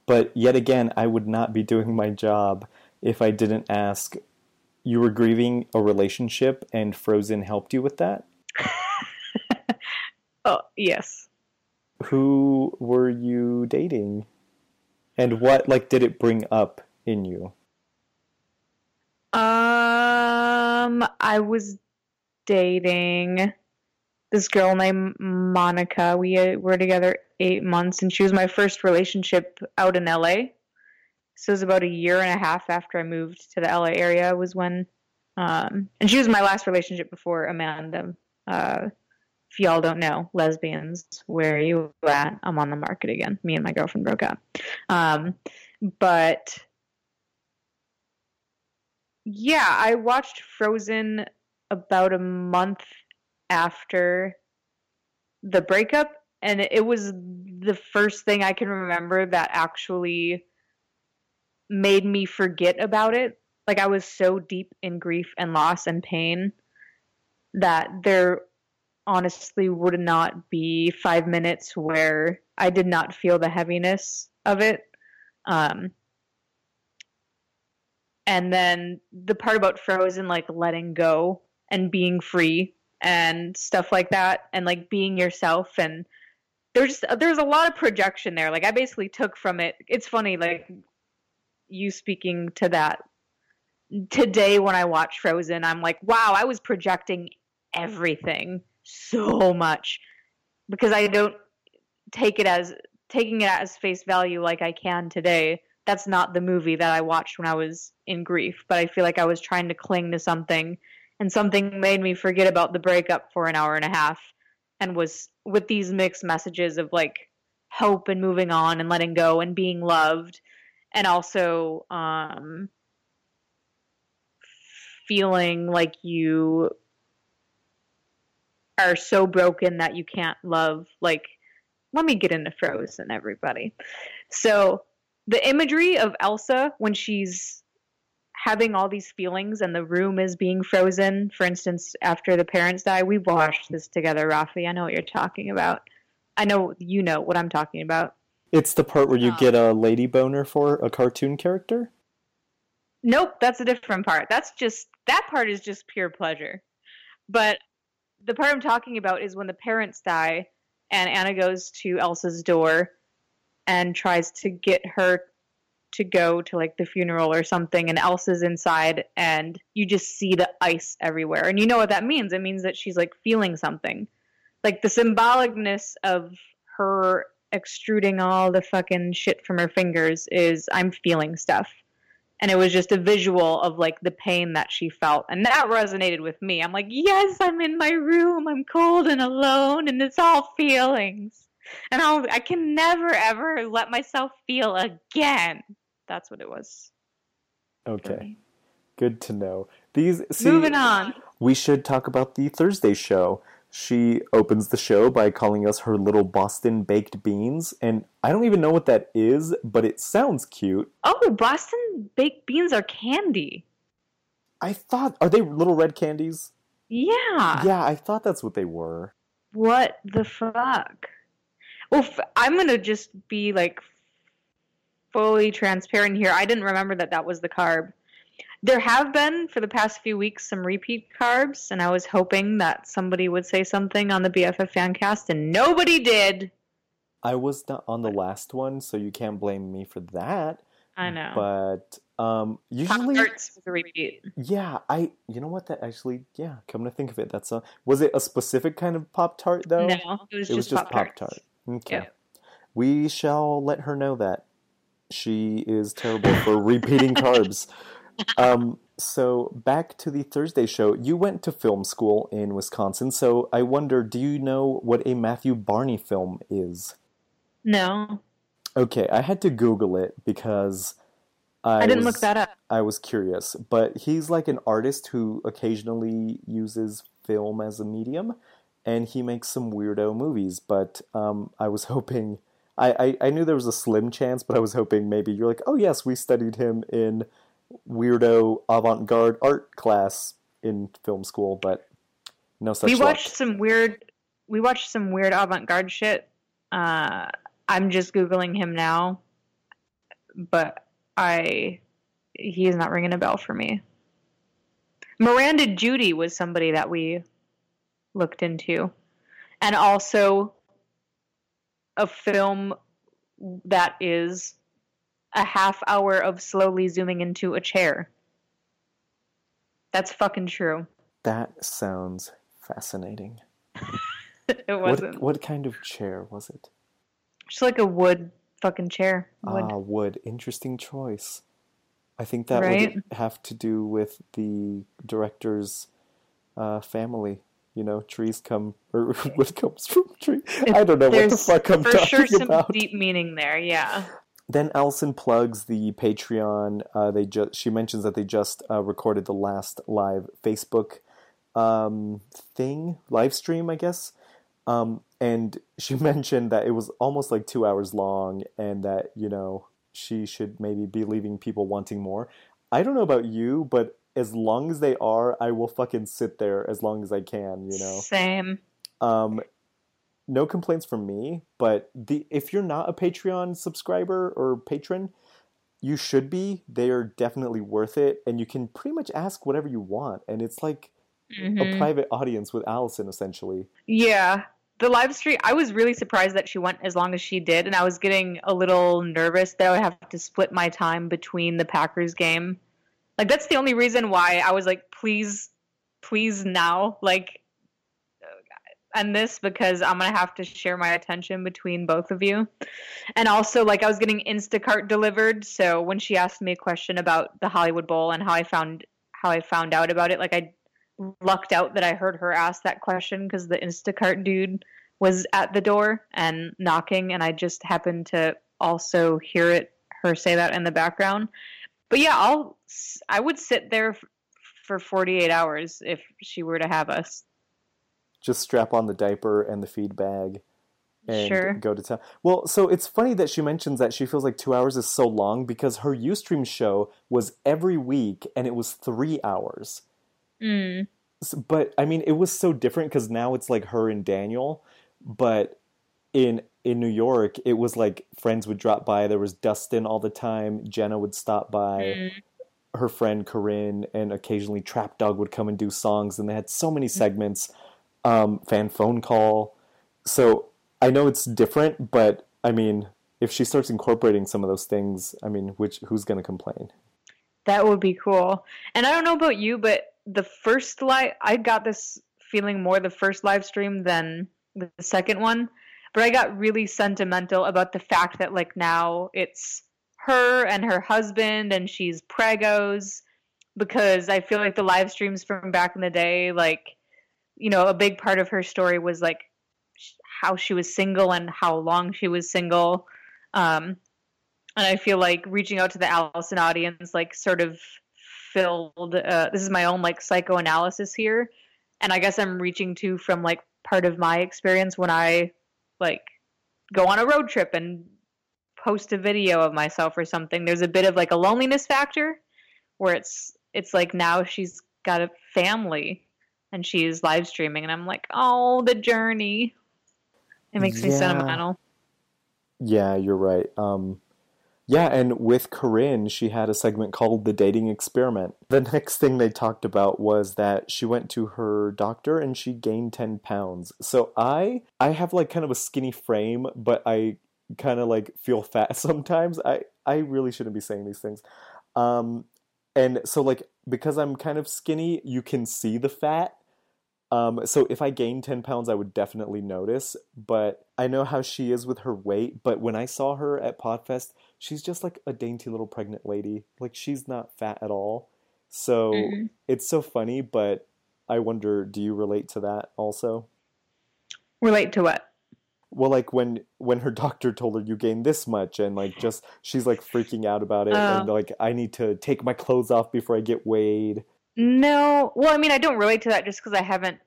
But yet again, I would not be doing my job if I didn't ask you were grieving a relationship and Frozen helped you with that? Oh, yes. Who were you dating? And what like did it bring up in you? Um, I was dating this girl named Monica. We uh, were together eight months, and she was my first relationship out in LA. So it was about a year and a half after I moved to the LA area was when Um, and she was my last relationship before Amanda. Uh, if y'all don't know, lesbians, where are you at? I'm on the market again. Me and my girlfriend broke up. Um, but yeah, I watched Frozen about a month after the breakup, and it was the first thing I can remember that actually made me forget about it. Like I was so deep in grief and loss and pain that there honestly would not be five minutes where I did not feel the heaviness of it. Um, and then the part about Frozen, like letting go and being free and stuff like that, and like being yourself. And there's just there's a lot of projection there. Like I basically took from it. It's funny, like you speaking to that today when I watch Frozen. I'm like, wow, I was projecting everything so much because I don't take it as taking it as face value like I can today. That's not the movie that I watched when I was in grief, but I feel like I was trying to cling to something and something made me forget about the breakup for an hour and a half and was with these mixed messages of like hope and moving on and letting go and being loved and also um feeling like you are so broken that you can't love like let me get into frozen everybody. So the imagery of elsa when she's having all these feelings and the room is being frozen for instance after the parents die we watched this together rafi i know what you're talking about i know you know what i'm talking about It's the part where you Oh. get a lady boner for a cartoon character. Nope, that's a different part. That's just that part is just pure pleasure. But the part I'm talking about is when the parents die and Anna goes to Elsa's door and tries to get her to go to like the funeral or something and Elsa's inside and you just see the ice everywhere. And you know what that means? It means that she's like feeling something. Like the symbolicness of her extruding all the fucking shit from her fingers is I'm feeling stuff and it was just a visual of like the pain that she felt and that resonated with me i'm like yes i'm in my room i'm cold and alone and it's all feelings and I'll, i can never ever let myself feel again that's what it was Okay, good to know. These see, moving on we should talk about the Thursday show. She opens the show by calling us her little Boston baked beans, and I don't even know what that is, but it sounds cute. oh boston baked beans are candy I thought, are they little red candies? yeah Yeah, I thought that's what they were. what the fuck well f- i'm gonna just be like fully transparent here i didn't remember that that was the carb there have been for the past few weeks some repeat carbs and i was hoping that somebody would say something on the bff fancast and nobody did I was not on the last one, so you can't blame me for that. i know But um, usually, Tarts was a repeat yeah, I you know what that actually yeah. Come to think of it, that's a was it a specific kind of pop tart though? no it was it just pop tart. Okay, Yeah. we shall let her know that she is terrible for repeating carbs. Um, so back to the Thursday show. You went to film school in Wisconsin, so I wonder, do you know what a Matthew Barney film is? no Okay, I had to Google it because I, i, didn't was, look that up I was curious, but he's like an artist who occasionally uses film as a medium, and he makes some weirdo movies. But um, I was hoping, I, I, I knew there was a slim chance, but I was hoping maybe you're like, oh yes, we studied him in weirdo avant garde art class in film school, but no such we luck. watched some weird we watched some weird avant-garde shit. Uh i'm just googling him now but i he is not ringing a bell for me. Miranda July was somebody that we looked into. And also a film that is a half hour of slowly zooming into a chair that's fucking true That sounds fascinating. it wasn't What what kind of chair was it? Just like a wood fucking chair. Wood. Ah, wood. Interesting choice. I think that Right. would have to do with the director's uh, family. You know, trees come or what comes from tree. I don't know what the fuck I'm for talking sure some about. deep meaning there. Yeah. Then Allison plugs the Patreon. Uh, they just she mentions that they just uh, recorded the last live Facebook um, thing, live stream, I guess. Um, and she mentioned that it was almost like two hours long, and that you know she should maybe be leaving people wanting more. I don't know about you, but as long as they are, I will fucking sit there as long as I can. You know. Same. Um, no complaints from me, but the if you're not a Patreon subscriber or patron, you should be. They are definitely worth it, and you can pretty much ask whatever you want, and it's like a Mhm. private audience with Allison essentially. Yeah. The live stream, I was really surprised that she went as long as she did, and I was getting a little nervous that I would have to split my time between the Packers game. Like, that's the only reason why I was like, please, please now. Like, and this because I'm to have to share my attention between both of you. And also, like, I was getting Instacart delivered, so when she asked me a question about the Hollywood Bowl and how I found how I found out about it, like, I lucked out that I heard her ask that question because the Instacart dude was at the door and knocking, and I just happened to also hear it her say that in the background. But yeah, I'll I would sit there f- for 48 hours if she were to have us. Just strap on the diaper and the feed bag and Sure. go to town. Well, so it's funny that she mentions that she feels like two hours is so long because her Ustream show was every week and it was three hours. Mm. But I mean, it was so different because now it's like her and Daniel, but in in New York, it was like friends would drop by. There was Dustin all the time. Jenna would stop by. Mm. Her friend Corinne, and occasionally Trap Dog would come and do songs. And they had so many segments. Um, fan phone call. So I know it's different, but I mean, if she starts incorporating some of those things, I mean, which who's going to complain? That would be cool. And I don't know about you, but the first live, I got this feeling more the first live stream than the second one. But I got really sentimental about the fact that like now it's her and her husband and she's pregos because I feel like the live streams from back in the day, like, you know, a big part of her story was like how she was single and how long she was single. Um, and I feel like reaching out to the Allison audience, like, sort of filled. Uh, this is my own like psychoanalysis here, and I guess I'm reaching to from like part of my experience when I like go on a road trip and post a video of myself or something. There's a bit of like a loneliness factor where it's it's like now she's got a family and she's live streaming, and I'm like, oh, the journey. It makes me sentimental. Yeah, you're right. Um, yeah, and with Corinne, she had a segment called The Dating Experiment. The next thing they talked about was that she went to her doctor and she gained 10 pounds. So I I have like kind of a skinny frame, but I kind of like feel fat sometimes. I I really shouldn't be saying these things. Um and so like because I'm kind of skinny, you can see the fat. Um, so if I gained 10 pounds, I would definitely notice, but I know how she is with her weight. But when I saw her at Podfest, she's just like a dainty little pregnant lady. Like she's not fat at all. So Mhm. it's so funny, but I wonder, do you relate to that also? Relate to what? Well, like when when her doctor told her you gained this much, and like just she's like freaking out about it, Oh. and like I need to take my clothes off before I get weighed. No. Well, I mean, I don't relate to that just because I haven't.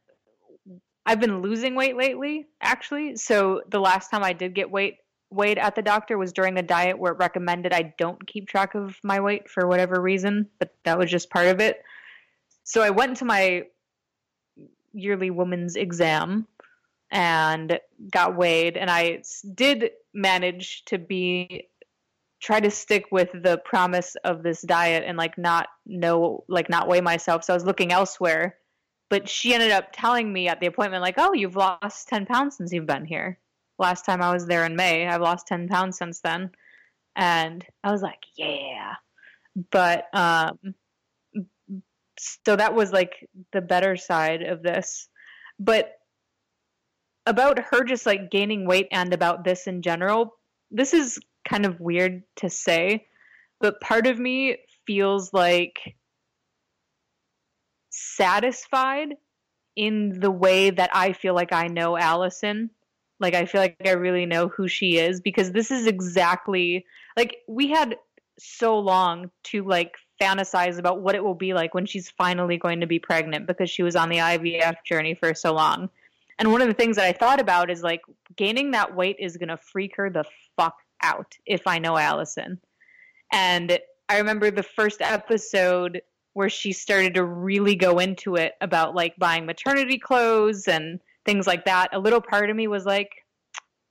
I've been losing weight lately, actually. So the last time I did get weight weighed at the doctor was during a diet where it recommended I don't keep track of my weight for whatever reason, but that was just part of it. So I went to my yearly woman's exam and got weighed, and I did manage to be try to stick with the promise of this diet and like not know like not weigh myself. So i was looking elsewhere. But she ended up telling me at the appointment like oh you've lost 10 pounds since you've been here. Last time i was there in may i've lost 10 pounds since then. And i was like yeah. But um so that was like the better side of this. But about her just like gaining weight and about this in general this is kind of weird to say but part of me feels like satisfied in the way that I feel like I know Allison. Like I feel like I really know who she is because this is exactly like we had so long to like fantasize about what it will be like when she's finally going to be pregnant because she was on the IVF journey for so long. And one of the things that I thought about is like gaining that weight is going to freak her the fuck out if I know Allison. And I remember the first episode where she started to really go into it about like buying maternity clothes and things like that. A little part of me was like,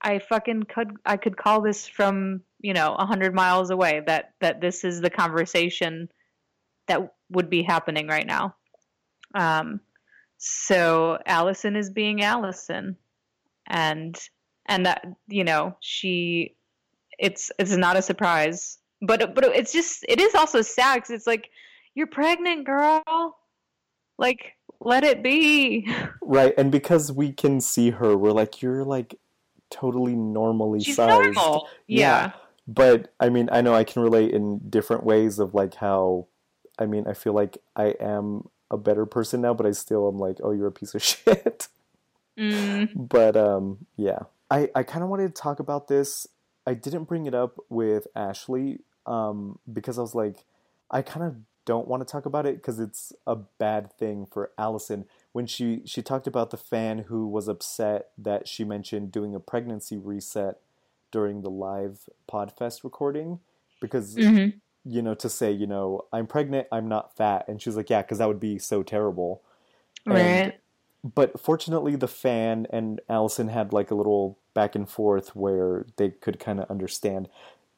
I fucking could I could call this from you know a hundred miles away that that this is the conversation that would be happening right now. Um, so Allison is being Allison, and and that you know she, it's it's not a surprise, but but it's just it is also sad because it's like you're pregnant, girl. Like let it be. Right, and because we can see her, we're like you're like totally normally She's sized. normal. Yeah. But I mean, I know I can relate in different ways of like how I mean, I feel like I am a better person now, but I still am like, oh, you're a piece of shit. Mm. but um yeah. I I kind of wanted to talk about this. I didn't bring it up with Ashley um because I was like I kind of don't want to talk about it because it's a bad thing for Allison when she she talked about the fan who was upset that she mentioned doing a pregnancy reset during the live Podfest recording because Mhm. You know to say you know I'm pregnant I'm not fat and she's like yeah because that would be so terrible. And- Right. but fortunately the fan and Allison had like a little back and forth where they could kind of understand.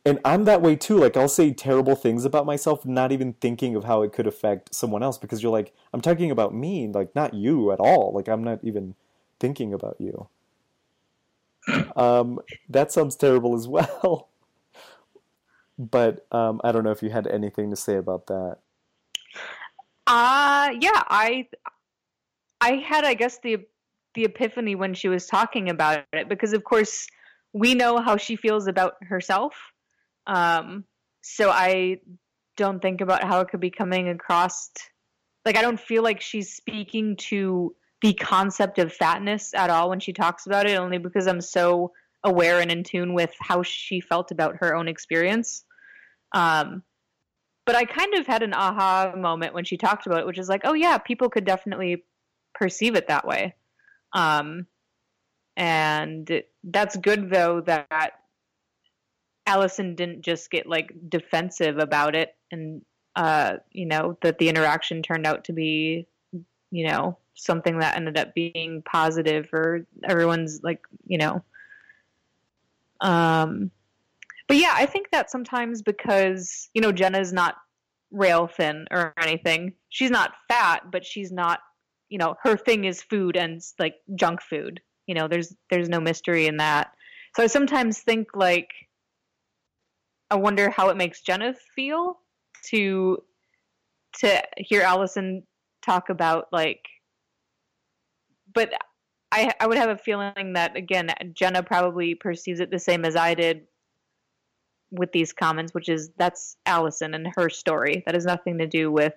And I'm that way too like I'll say terrible things about myself not even thinking of how it could affect someone else because you're like I'm talking about me like not you at all like I'm not even thinking about you. Um that sounds terrible as well but um I don't know if you had anything to say about that Uh yeah, I I had I guess the the epiphany when she was talking about it because of course we know how she feels about herself. Um so I don't think about how it could be coming across like I don't feel like she's speaking to the concept of fatness at all when she talks about it only because I'm so aware and in tune with how she felt about her own experience. Um but I kind of had an aha moment when she talked about it, which is like, oh yeah, people could definitely perceive it that way. Um, and that's good though that Allison didn't just get like defensive about it, and uh, you know that the interaction turned out to be, you know, something that ended up being positive, or everyone's like, you know, um, but yeah, I think that sometimes because you know Jenna's not rail thin or anything, she's not fat, but she's not, you know, her thing is food and like junk food. You know, there's there's no mystery in that. So I sometimes think like, I wonder how it makes Jenna feel to to hear Allison talk about like, but I I would have a feeling that again Jenna probably perceives it the same as I did with these comments, which is that's Allison and her story. That has nothing to do with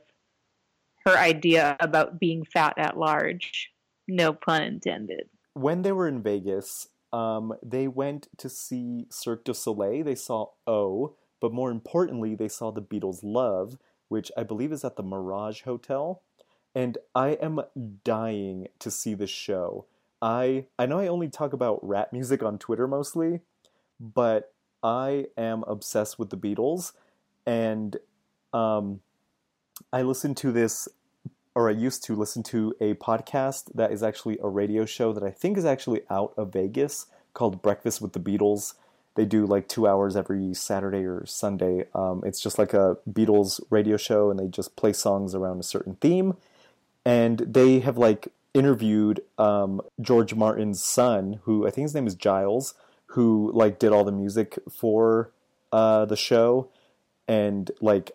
her idea about being fat at large. No pun intended. when they were in Vegas, um, they went to see Cirque du Soleil. They saw O, but more importantly, they saw the Beatles' Love, which I believe is at the Mirage Hotel. And I am dying to see this show. I I know I only talk about rap music on Twitter mostly, but I am obsessed with the Beatles, and um, I listen to this or I used to listen to a podcast that is actually a radio show that I think is actually out of Vegas called Breakfast with the Beatles. They do like two hours every Saturday or Sunday. Um, it's just like a Beatles radio show, and they just play songs around a certain theme. And they have like interviewed um, George Martin's son, who I think his name is Giles, who like did all the music for uh, the show, and like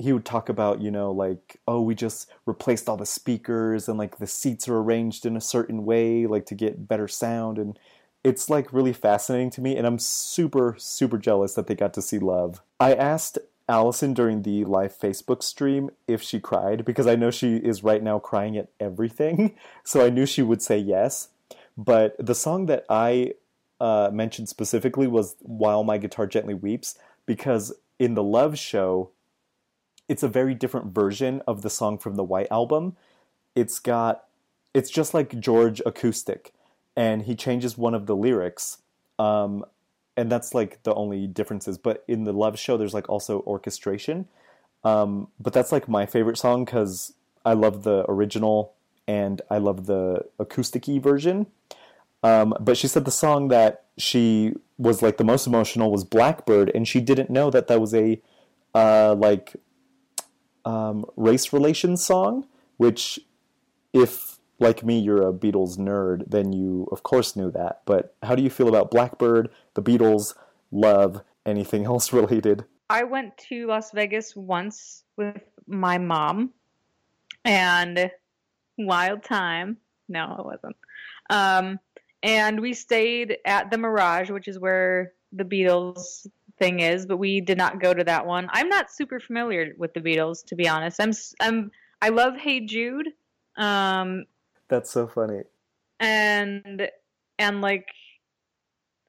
he would talk about, you know, like, oh, we just replaced all the speakers and like the seats are arranged in a certain way, like to get better sound. And it's like really fascinating to me. And I'm super, super jealous that they got to see Love. I asked Allison during the live Facebook stream if she cried because I know she is right now crying at everything. So I knew she would say yes. But the song that I uh, mentioned specifically was While My Guitar Gently Weeps because in the Love Show, it's a very different version of the song from the White Album. It's got, it's just like George acoustic, and he changes one of the lyrics. Um, and that's like the only differences. But in the Love Show, there's like also orchestration. Um, but that's like my favorite song because I love the original and I love the acoustic version. Um, but she said the song that she was like the most emotional was Blackbird, and she didn't know that that was a uh, like um, race relations song. Which, if like me, you're a Beatles nerd, then you of course knew that. But how do you feel about Blackbird, the Beatles, love, anything else related? I went to Las Vegas once with my mom, and wild time. No, it wasn't. Um, and we stayed at the Mirage, which is where the Beatles thing is, but we did not go to that one. I'm not super familiar with the Beatles, to be honest. I'm I'm I love Hey Jude. Um, That's so funny. And and like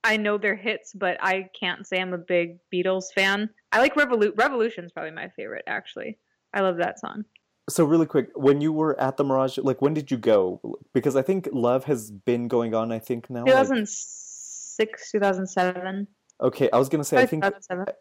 I know their hits, but I can't say I'm a big Beatles fan. I like Revolu- Revolution's probably my favorite actually. I love that song so really quick, when you were at the Mirage, like when did you go? Because I think Love has been going on. I think now. Two thousand six, two thousand seven. Okay, I was gonna say I think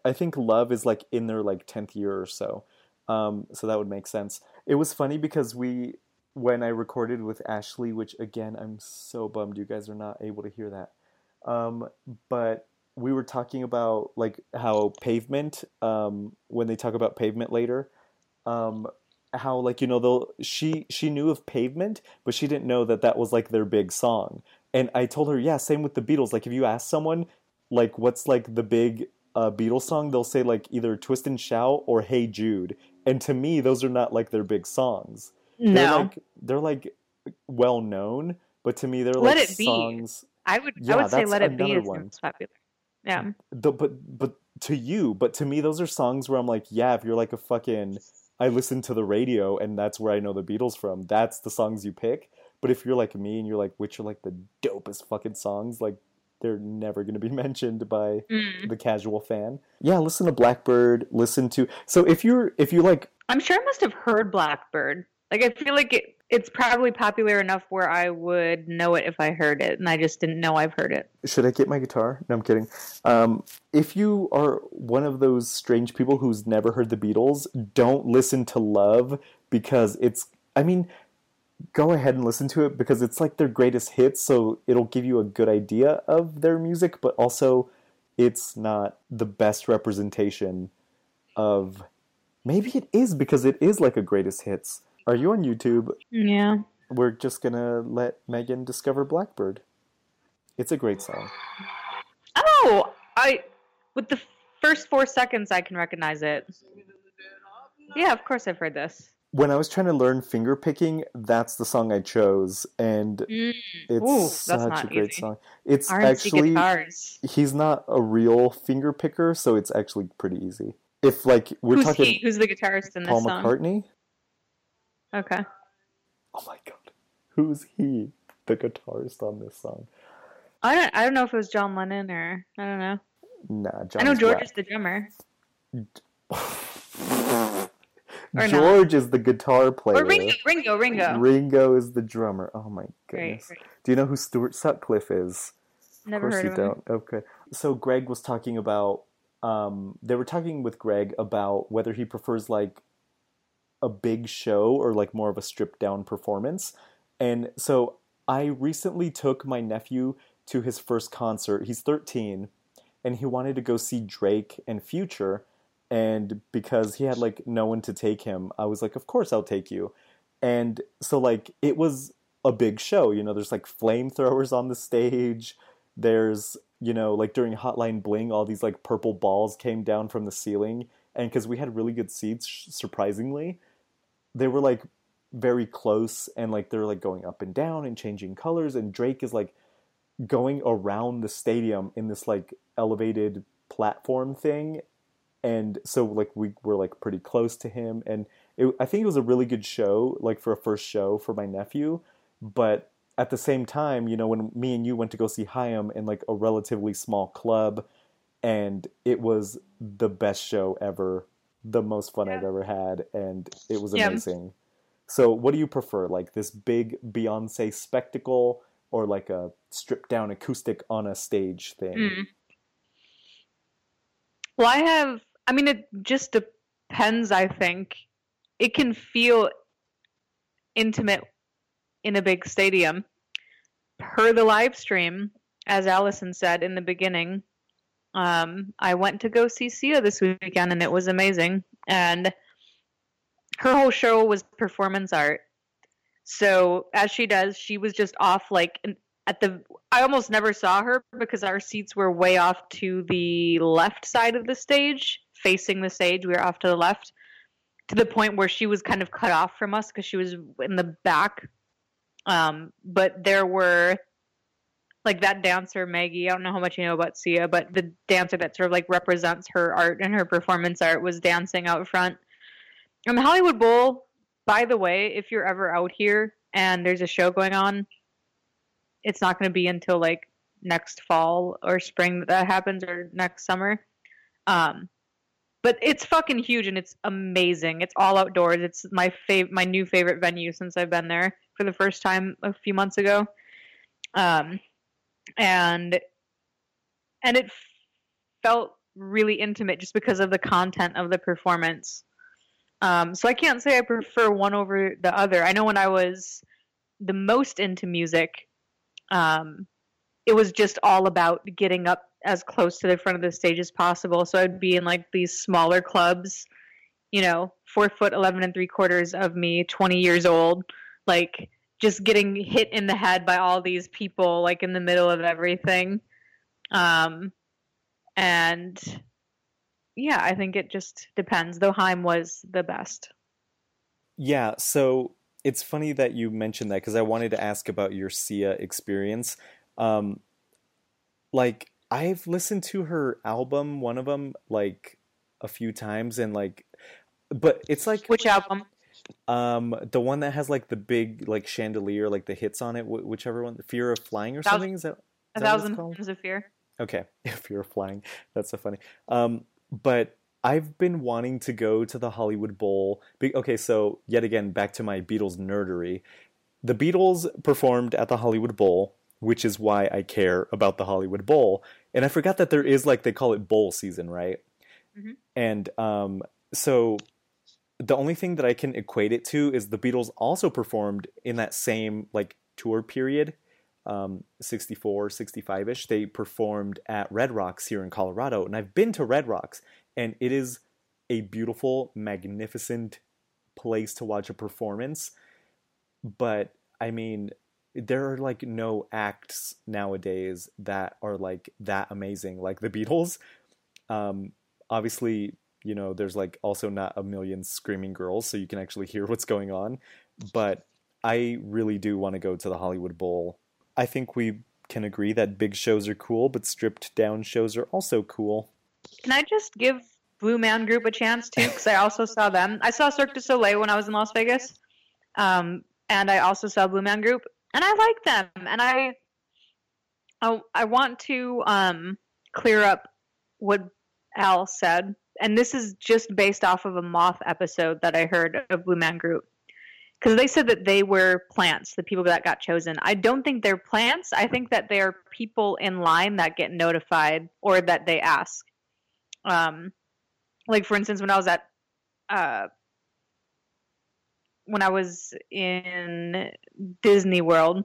I think Love is like in their like tenth year or so, um, so that would make sense. It was funny because we when I recorded with Ashley, which again I'm so bummed you guys are not able to hear that, um, but we were talking about like how pavement um, when they talk about pavement later um, how like you know they'll she she knew of pavement but she didn't know that that was like their big song. And i told her yeah same with the beatles. Like if you ask someone like what's like the big uh, beatles song they'll say like either twist and shout or hey jude. And to me those are not like their big songs no they're like, they're like well known but to me they're let like it songs be. i would yeah, i would say let it be is one. popular yeah the, but but to you but to me those are songs where i'm like yeah if you're like a fucking I listen to the radio and that's where I know the Beatles from. That's the songs you pick. But if you're like me and you're like, which are like the dopest fucking songs, like they're never going to be mentioned by mm. the casual fan. Yeah, listen to Blackbird. Listen to so if you're if you like, I'm sure I must have heard Blackbird. Like I feel like it, it's probably popular enough where I would know it if I heard it, and I just didn't know I've heard it. Should I get my guitar? No, I'm kidding. Um, if you are one of those strange people who's never heard the Beatles, don't listen to Love because it's. I mean, go ahead and listen to it because it's like their greatest hits, so it'll give you a good idea of their music, but also it's not the best representation of. Maybe it is because it is like a greatest hits are you on YouTube? Yeah. We're just gonna let Meghan discover Blackbird. It's a great song. Oh, I with the first four seconds I can recognize it. Yeah, of course I've heard this. When I was trying to learn finger picking, that's the song I chose, and mm. it's Ooh, such a great easy. song. It's RMC actually guitars. he's not a real finger picker, so it's actually pretty easy. If like we're Who's talking, he? Who's the guitarist in Paul this song? Paul McCartney. Okay. Oh my god. Who's he? The guitarist on this song. I don't I don't know if it was John Lennon or I don't know. Nah, John. I know George is the drummer. George is the guitar player. Or Ringo, Ringo, Ringo. Ringo is the drummer. Oh my goodness. Great. Do you know who Stuart Sutcliffe is? Never of course heard you of don't. Him. Okay. So Greg was talking about um, they were talking with Greg about whether he prefers like a big show or like more of a stripped down performance. And so I recently took my nephew to his first concert. He's 13 and he wanted to go see Drake and Future and because he had like no one to take him, I was like, "Of course I'll take you." And so like it was a big show, you know, there's like flamethrowers on the stage. There's, you know, like during Hotline Bling all these like purple balls came down from the ceiling and cuz we had really good seats surprisingly, they were like very close and like they're like going up and down and changing colors and Drake is like going around the stadium in this like elevated platform thing. And so like we were like pretty close to him, and it, I think it was a really good show, like for a first show for my nephew. But at the same time, you know, when me and you went to go see Haim in like a relatively small club, and it was the best show ever, the most fun Yeah. I've ever had, and it was Yeah. amazing. So, what do you prefer, like this big Beyonce spectacle, or like a stripped down acoustic on a stage thing? Mm. Well, I have. I mean, it just depends. I think it can feel intimate in a big stadium. Per the live stream, as Allison said in the beginning, um, I went to go see Sia this weekend, and it was amazing. And her whole show was performance art. So as she does, she was just off like at the I almost never saw her because our seats were way off to the left side of the stage, facing the stage. We were off to the left to the point where she was kind of cut off from us because she was in the back. Um, but there were like that dancer Maggie. I don't know how much you know about Sia, but the dancer that sort of like represents her art and her performance art was dancing out front. And the Hollywood Bowl, by the way, if you're ever out here and there's a show going on, it's not going to be until like next fall or spring that that happens or next summer. Um, but it's fucking huge and it's amazing. It's all outdoors. It's my fav- my new favorite venue since I've been there for the first time a few months ago. Um, and and it felt really intimate just because of the content of the performance. Um, so I can't say I prefer one over the other. I know when I was the most into music, um, it was just all about getting up as close to the front of the stage as possible. So I'd be in like these smaller clubs, you know, four foot eleven and three quarters of me, twenty years old, like just getting hit in the head by all these people, like in the middle of everything. Um, and yeah, I think it just depends. Though Haim was the best. Yeah, so it's funny that you mentioned that because I wanted to ask about your Sia experience. Um, like I've listened to her album, one of them, like a few times, and like, but it's like Which album? Um the one that has like the big like chandelier, like the hits on it, wh- whichever one, The Fear of Flying or something. Is that A that Thousand called? Of Fear. Okay, if you're flying, that's so funny. Um, but I've been wanting to go to the Hollywood Bowl. Be- Okay, so yet again, back to my Beatles nerdery. The Beatles performed at the Hollywood Bowl, which is why I care about the Hollywood Bowl. And I forgot that there is like they call it bowl season, right? Mhm. And um, so the only thing that I can equate it to is the Beatles also performed in that same like tour period um, 64, 65 ish, they performed at Red Rocks here in Colorado. And I've been to Red Rocks, and it is a beautiful, magnificent place to watch a performance. But I mean, there are like no acts nowadays that are like that amazing, like the Beatles. Um, obviously, you know, there's like also not a million screaming girls, so you can actually hear what's going on. But I really do want to go to the Hollywood Bowl. I think we can agree that big shows are cool, but stripped down shows are also cool. Can I just give Blue Man Group a chance too? Because I also saw them. I saw Cirque du Soleil when I was in Las Vegas, um, and I also saw Blue Man Group, and I like them. And I, I, I want to um, clear up what Al said, and this is just based off of a Moth episode that I heard of Blue Man Group. Because they said that they were plants, the people that got chosen. I don't think they're plants. I think that they are people in line that get notified or that they ask um like for instance when i was at uh when i was in disney world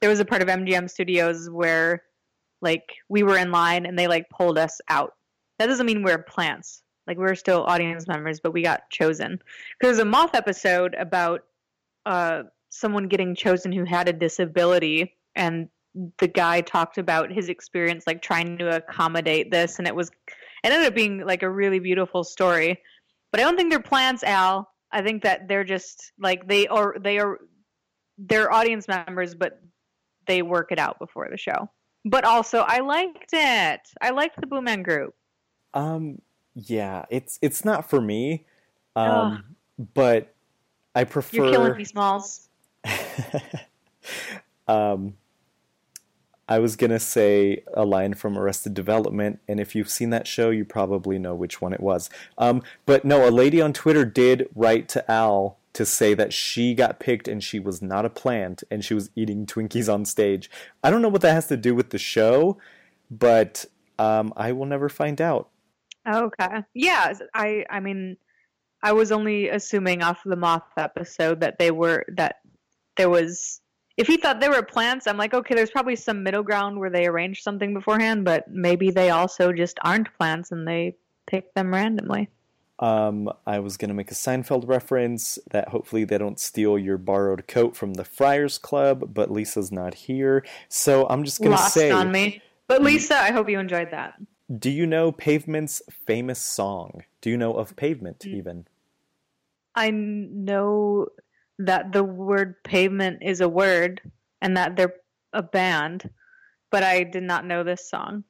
there was a part of mgm studios where like we were in line and they like pulled us out that doesn't mean we're plants like we're still audience members but we got chosen. Because there's a moth episode about uh someone getting chosen who had a disability and the guy talked about his experience like trying to accommodate this and it was it ended up being like a really beautiful story. But i don't think they're plants al. I think that they're just like they are they are they're audience members but they work it out before the show. But also i liked it. I liked the Boom Man group. Um, yeah, it's it's not for me. Um, but I prefer. You're killing me, Smalls. um, I was gonna say a line from Arrested Development, and if you've seen that show, you probably know which one it was. Um, but no, a lady on Twitter did write to Al to say that she got picked and she was not a plant and she was eating Twinkies on stage. I don't know what that has to do with the show, but um, I will never find out. Okay. Yeah, I I mean I was only assuming off the moth episode that they were that there was if he thought they were plants, I'm like, okay, there's probably some middle ground where they arranged something beforehand, but maybe they also just aren't plants and they pick them randomly. Um, I was going to make a Seinfeld reference that hopefully they don't steal your borrowed coat from the Friars Club, but Lisa's not here. So I'm just going to say. on me. But Lisa, I hope you enjoyed that. Do you know Pavement's famous song? Do you know of Pavement mm. even? I know that the word pavement is a word and that they're a band, but I did not know this song.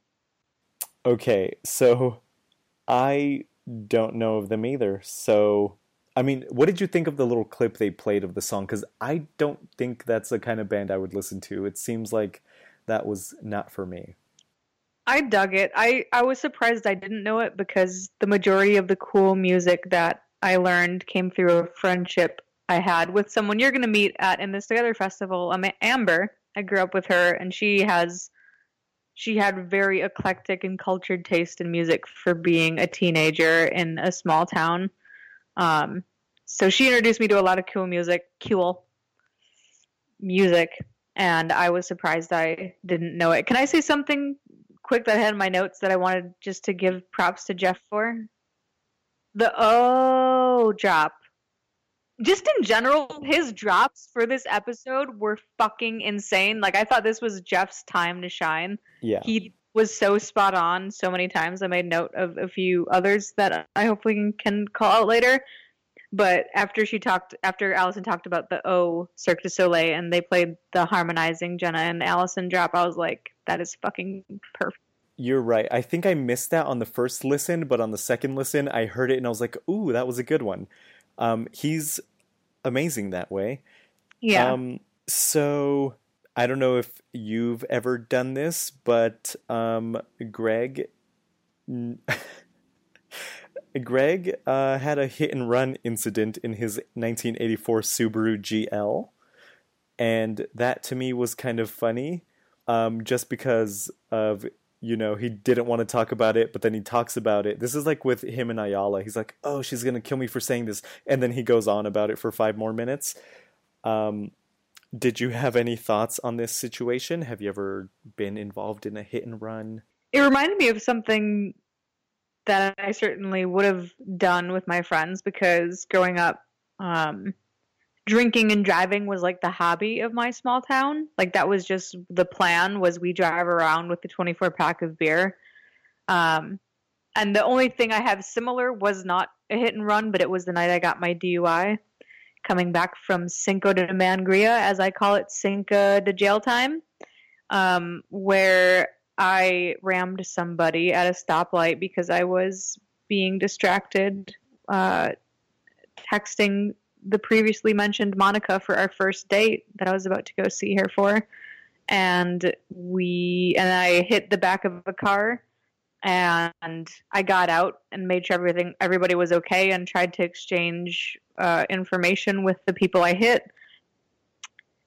Okay, so I don't know of them either. So, I mean, what did you think of the little clip they played of the song? Because I don't think that's the kind of band I would listen to. It seems like that was not for me. I dug it. I, I was surprised I didn't know it because the majority of the cool music that I learned came through a friendship I had with someone you're going to meet at in this together festival, um, Amber. I grew up with her, and she has she had very eclectic and cultured taste in music for being a teenager in a small town. Um, so she introduced me to a lot of cool music, cool music, and I was surprised I didn't know it. Can I say something quick that I had in my notes that I wanted just to give props to Jeff for? The oh drop just in general, his drops for this episode were fucking insane. Like I thought this was Jeff's time to shine. Yeah. He was so spot on so many times. I made note of a few others that I hopefully can, can call out later. But after she talked, after Allison talked about the O Cirque du Soleil and they played the harmonizing Jenna and Allison drop, I was like, that is fucking perfect. You're right. I think I missed that on the first listen, but on the second listen, I heard it and I was like, ooh, that was a good one. Um, he's amazing that way. Yeah. Um, so I don't know if you've ever done this, but um, Greg. Greg uh, had a hit and run incident in his 1984 Subaru GL, and that to me was kind of funny, um, just because of you know, he didn't want to talk about it, but then he talks about it. This is like with him and Ayala. He's like, "Oh, she's gonna kill me for saying this," and then he goes on about it for five more minutes. Um, did you have any thoughts on this situation? Have you ever been involved in a hit and run? It reminded me of something that I certainly would have done with my friends because growing up, um, drinking and driving was like the hobby of my small town. Like that was just the plan was we drive around with the 24 pack of beer. Um, and the only thing I have similar was not a hit and run, but it was the night I got my DUI coming back from Cinco de Mangria, as I call it, Cinco de jail time, um, where I rammed somebody at a stoplight because I was being distracted, uh, texting the previously mentioned Monica for our first date that I was about to go see her for. And we and I hit the back of a car and I got out and made sure everything everybody was okay and tried to exchange uh, information with the people I hit.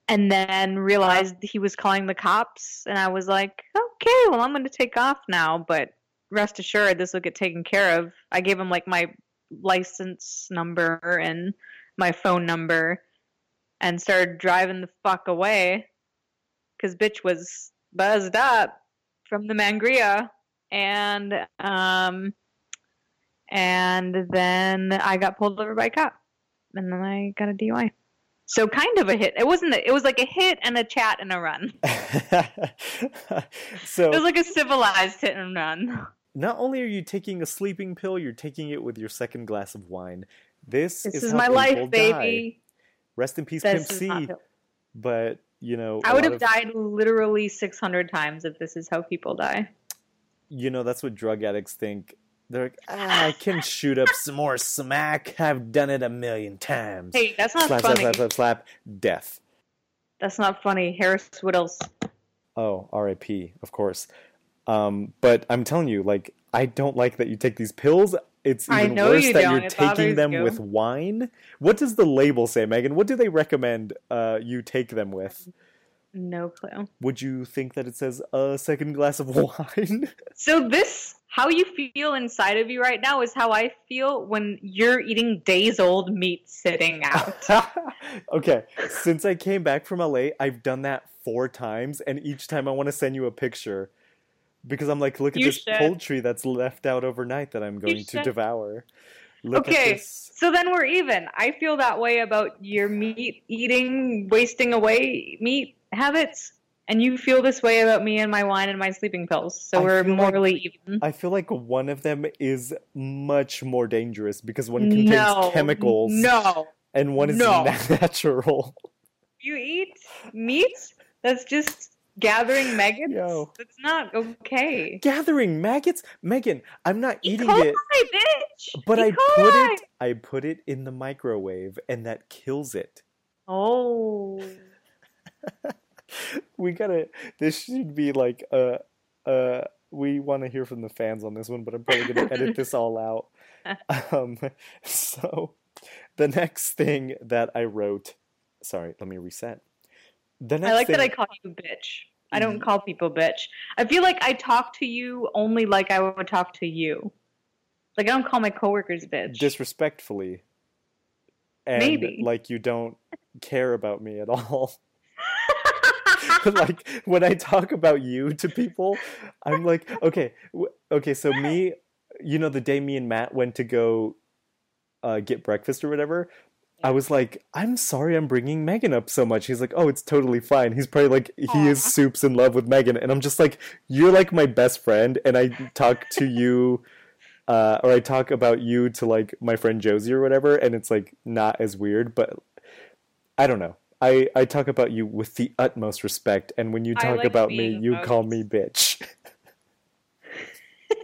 And then realized he was calling the cops, and I was like, "Okay, well, I'm going to take off now." But rest assured, this will get taken care of. I gave him like my license number and my phone number and started driving the fuck away because bitch was buzzed up from the mangria and um and then I got pulled over by a cop and then I got a DUI. So kind of a hit. It wasn't. A, it was like a hit and a chat and a run. so it was like a civilized hit and run. Not only are you taking a sleeping pill, you're taking it with your second glass of wine. This, this is, is my life, baby. Die. Rest in peace, this Pimp C. But you know, I would have of, died literally 600 times if this is how people die. You know, that's what drug addicts think. They're like, ah, I can shoot up some more smack. I've done it a million times. Hey, that's not slap, slap, funny. slap, slap, slap. Death. That's not funny. Harris Wittels. Oh, R.I.P. Of course. Um, but I'm telling you, like, I don't like that you take these pills. It's even worse that don't. you're It taking them you. with wine. What does the label say, Meghan? What do they recommend uh, you take them with? No clue. Would you think that it says a second glass of wine? So this, how you feel inside of you right now, is how I feel when you're eating days old meat sitting out. okay, since I came back from LA, I've done that four times, and each time I want to send you a picture because I'm like, look at You this should. poultry that's left out overnight that I'm going to devour. Look at Okay, so then we're even. I feel that way about your meat eating, wasting away meat habits, and you feel this way about me and my wine and my sleeping pills. So I we're feel like- morally even. I feel like one of them is much more dangerous because one contains no, chemicals No, and one is No. natural. you eat meat that's just gathering maggots. Yo. That's not okay. Gathering maggots? Meghan, I'm not E. eating coli, it, bitch. but E. I put it I put it in the microwave and that kills it. Oh. we gotta this should be like uh uh we want to hear from the fans on this one but i'm probably gonna edit this all out um so the next thing that i wrote sorry let me reset the next I like thing, that I call you bitch. I don't Mhm. call people bitch. I feel like I talk to you only like I would talk to you. Like I don't call my coworkers bitch. disrespectfully and Maybe. like you don't care about me at all like when I talk about you to people, I'm like, okay, w- okay. So me, you know, the day me and Matt went to go uh, get breakfast or whatever, I was like, I'm sorry, I'm bringing Meghan up so much. He's like, oh, it's totally fine. He's probably like, he is soups in love with Meghan, and I'm just like, you're like my best friend, and I talk to you. Uh, or I talk about you to like my friend Josie or whatever, and it's like not as weird, but I don't know. I, I talk about you with the utmost respect, and when you talk like about me, you call me bitch.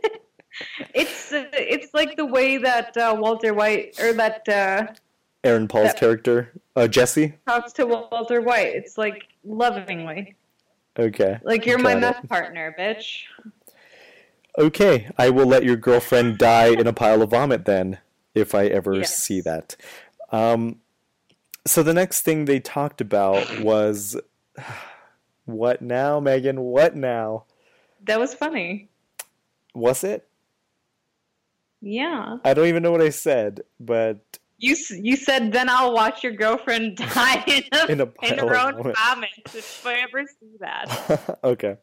it's uh, it's like the way that uh, Walter White or that uh, Aaron Paul's Yeah. character, uh, Jesse. talks to Walter White. It's like lovingly. Okay, Like you're my Got it. meth partner, bitch. okay. I will let your girlfriend die in a pile of vomit then, if I ever Yes. see that. Um, so the next thing they talked about was, what now, Meghan? What now? That was funny. Was it? Yeah. I don't even know what I said, but you you said then I'll watch your girlfriend die in, a, In a in her own vomit. If I ever see that. okay.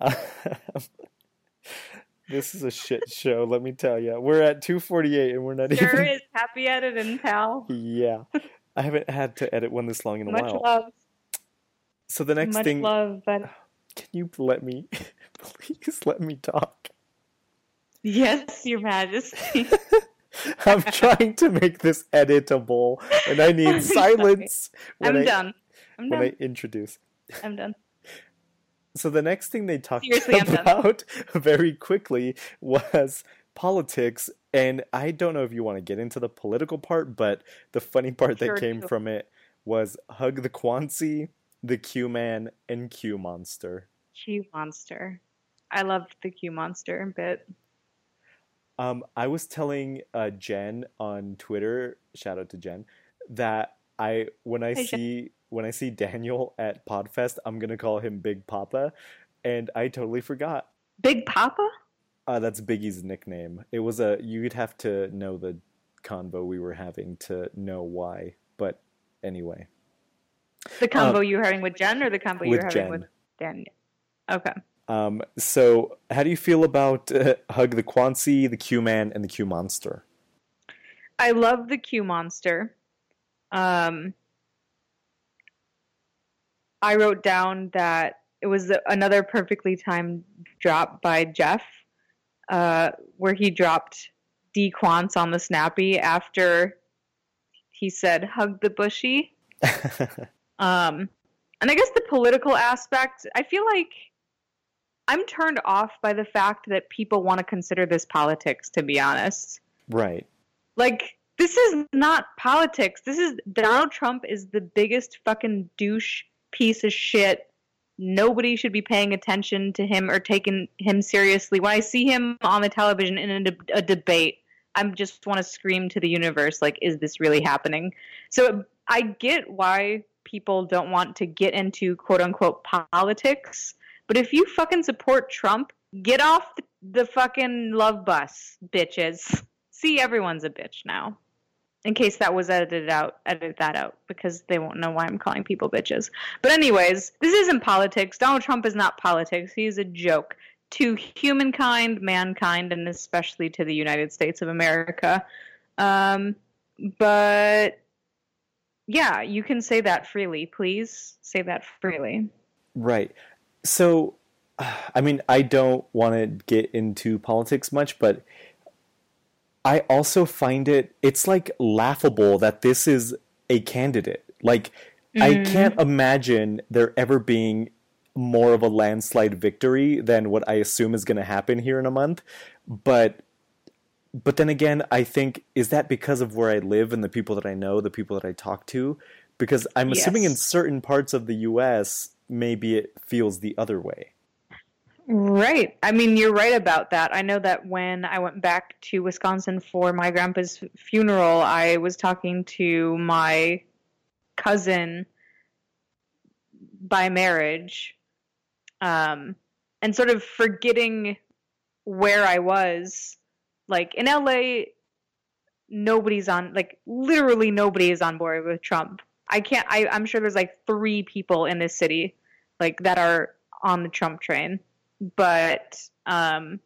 this is a shit show, let me tell you. We're at 248 and we're not Sure even. is happy at it, editing, pal. Yeah. I haven't had to edit one this long in a Much while. love. So the next Much thing, love, but can you let me, please let me talk? yes, Your Majesty. I'm trying to make this editable, and I need I'm silence when I'm I done. I'm when done. I introduce. I'm done. So the next thing they talked Seriously, about very quickly was politics, and I don't know if you want to get into the political part, but the funny part Sure that came do. from it was Hug the Quancy, the Q Man, and Q Monster. Q monster. I loved the Q monster bit. Um, I was telling uh, Jen on Twitter, shout out to Jen, that I when I Hey, Jen. see when I see Daniel at Podfest, I'm gonna call him Big Papa, and I totally forgot. Big Papa? Uh, that's Biggie's nickname. It was a you'd have to know the convo we were having to know why, but anyway, The combo you were having with Jen or the combo you Um, were having Jen. with Daniel? Okay. Um, so how do you feel about uh, Hug the Quancy, the Q Man, and the Q Monster? I love the Q monster. Um, I wrote down that it was another perfectly timed drop by Jeff, uh, where he dropped D Quants on the snappy after he said "hug the bushy." Um, and I guess the political aspect, I feel like I'm turned off by the fact that people want to consider this politics, to be honest. Right. Like, this is not politics. This is Donald Trump is the biggest fucking douche piece of shit. Nobody should be paying attention to him or taking him seriously. When I see him on the television in a, de- a debate, I just want to scream to the universe, like, is this really happening? So I get why people don't want to get into quote unquote politics. But if you fucking support Trump, get off the, the fucking love bus, bitches. See, everyone's a bitch now. In case that was edited out, edit that out because they won't know why I'm calling people bitches. But, anyways, this isn't politics. Donald Trump is not politics. He's a joke to humankind, mankind, and especially to the United States of America. Um, but yeah, you can say that freely. Please say that freely. Right. So, I mean, I don't want to get into politics much, but I also find it, it's like laughable that this is a candidate. Like, mm. I can't imagine there ever being more of a landslide victory than what I assume is going to happen here in a month. But but then again, I think is that because of where I live and the people that I know, the people that I talk to? Because I'm yes. assuming in certain parts of the U.S., maybe it feels the other way. Right. I mean, you're right about that. I know that when I went back to Wisconsin for my grandpa's funeral, I was talking to my cousin by marriage um, and sort of forgetting where I was. Like in LA, nobody's on, like literally nobody is on board with Trump. I can't, I, I'm sure there's like three people in this city like that are on the Trump train. But um,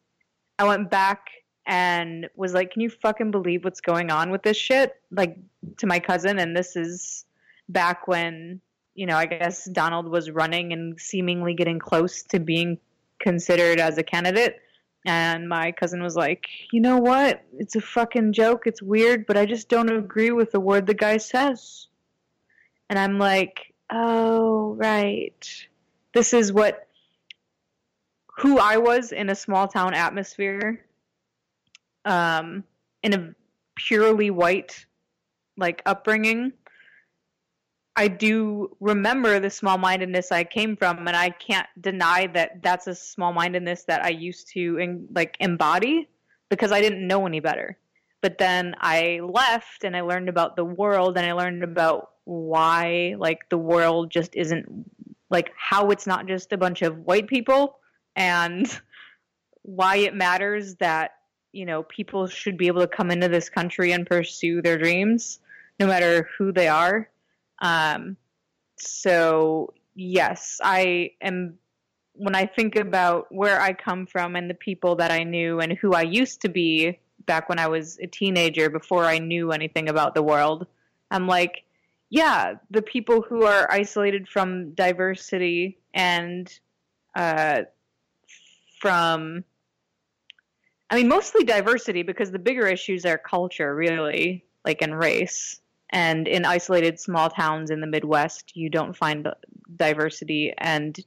I went back and was like, "Can you fucking believe what's going on with this shit?" Like to my cousin, and this is back when you know, I guess Donald was running and seemingly getting close to being considered as a candidate. And my cousin was like, you know what? It's a fucking joke. It's weird, but I just don't agree with the word the guy says. And I'm like, oh, right. This is what, who I was in a small town atmosphere, um, in a purely white, like, upbringing I do remember the small mindedness I came from, and I can't deny that that's a small mindedness that I used to in, like embody because I didn't know any better. But then I left and I learned about the world and I learned about why like the world just isn't like how it's not just a bunch of white people and why it matters that you know people should be able to come into this country and pursue their dreams no matter who they are um, so yes, I am. When I think about where I come from and the people that I knew and who I used to be back when I was a teenager, before I knew anything about the world, I'm like, yeah, the people who are isolated from diversity and uh, from I mean, mostly diversity because the bigger issues are culture, really, like in race. And in isolated small towns in the midwest you don't find diversity. And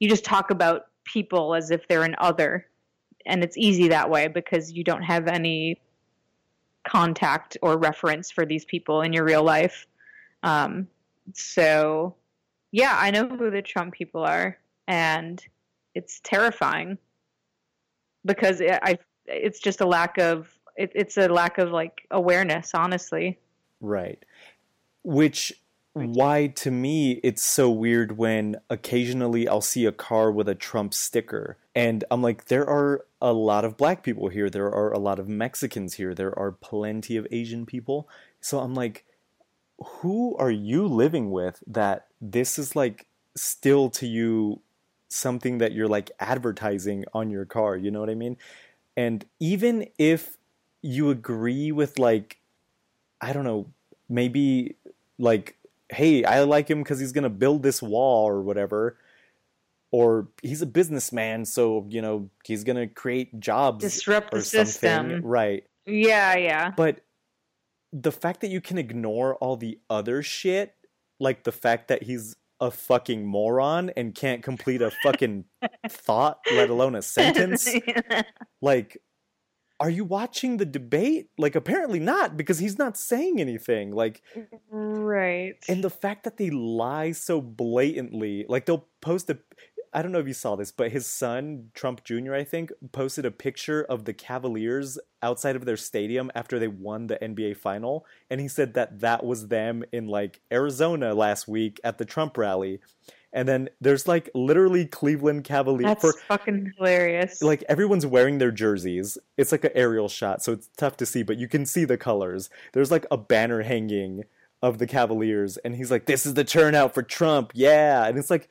you just talk about people as if they're an other. And it's easy that way because you don't have any contact or reference for these people in your real life. Um, so yeah i know who the trump people are. And it's terrifying because it, I, it's just a lack of it, it's a lack of like awareness honestly. Right. Which why to me it's so weird when occasionally I'll see a car with a Trump sticker and I'm like there are a lot of black people here. There are a lot of Mexicans here. There are plenty of Asian people. So I'm like who are you living with that this is like still to you something that you're like advertising on your car you know what I mean and even if you agree with like I don't know, maybe like, hey, I like him because he's gonna build this wall or whatever, or he's a businessman, so you know he's gonna create jobs, disrupt the system, right? Yeah, yeah. But the fact that you can ignore all the other shit, like the fact that he's a fucking moron and can't complete a fucking thought, let alone a sentence. Like, are you watching the debate? Like, apparently not, because he's not saying anything. Like, right. and the fact that they lie so blatantly, like they'll post a. I don't know if you saw this, but his son, Trump Jr., I think, posted a picture of the Cavaliers outside of their stadium after they won the NBA final. And he said that that was them in like Arizona last week at the Trump rally. And then there's like literally Cleveland Cavaliers That's for fucking hilarious. like everyone's wearing their jerseys. It's like an aerial shot, so it's tough to see, but you can see the colors. There's like a banner hanging of the Cavaliers, and he's like, "This is the turnout for Trump, yeah!" And it's like,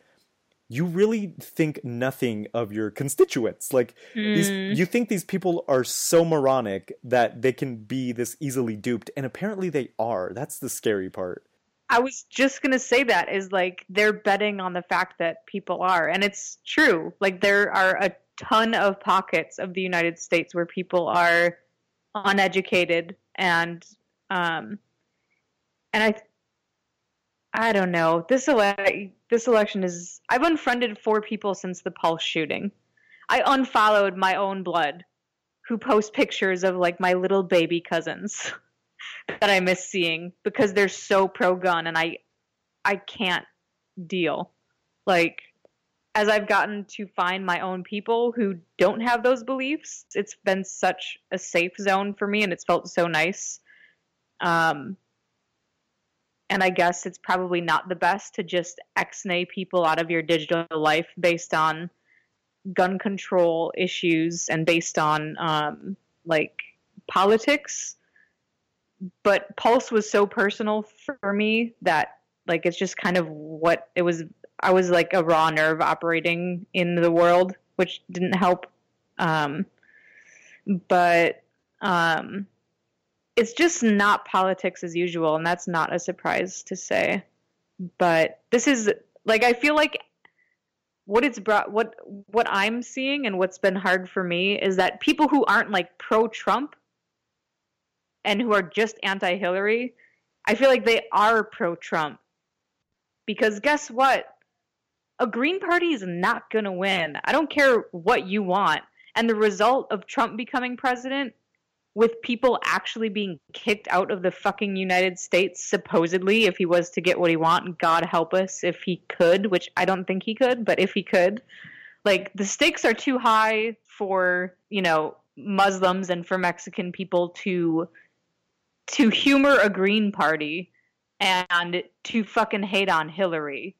you really think nothing of your constituents. Like these, Mm. you think these people are so moronic that they can be this easily duped, and apparently they are. That's the scary part. I was just gonna say that is like they're betting on the fact that people are, and it's true. Like there are a ton of pockets of the United States where people are uneducated and um and I I don't know. This ele- this election is I've unfriended four people since the Pulse shooting. I unfollowed my own blood who post pictures of like my little baby cousins that I miss seeing because they're so pro gun and I I can't deal. Like as I've gotten to find my own people who don't have those beliefs, it's been such a safe zone for me and it's felt so nice. Um and I guess it's probably not the best to just ex-nay people out of your digital life based on gun control issues and based on um, like politics. But Pulse was so personal for me that like it's just kind of what it was. I was like a raw nerve operating in the world, which didn't help. Um, but um, it's just not politics as usual, and that's not a surprise to say. But this is like I feel like what it's brought what what I'm seeing and what's been hard for me is that people who aren't like pro Trump and who are just anti Hillary, I feel like they are pro Trump. Because guess what? A Green Party is not going to win. I don't care what you want. And the result of Trump becoming president with people actually being kicked out of the fucking United States, supposedly, if he was to get what he want, God help us if he could, which I don't think he could, but if he could, like the stakes are too high for, you know, Muslims and for Mexican people to to humor a Green Party and to fucking hate on Hillary.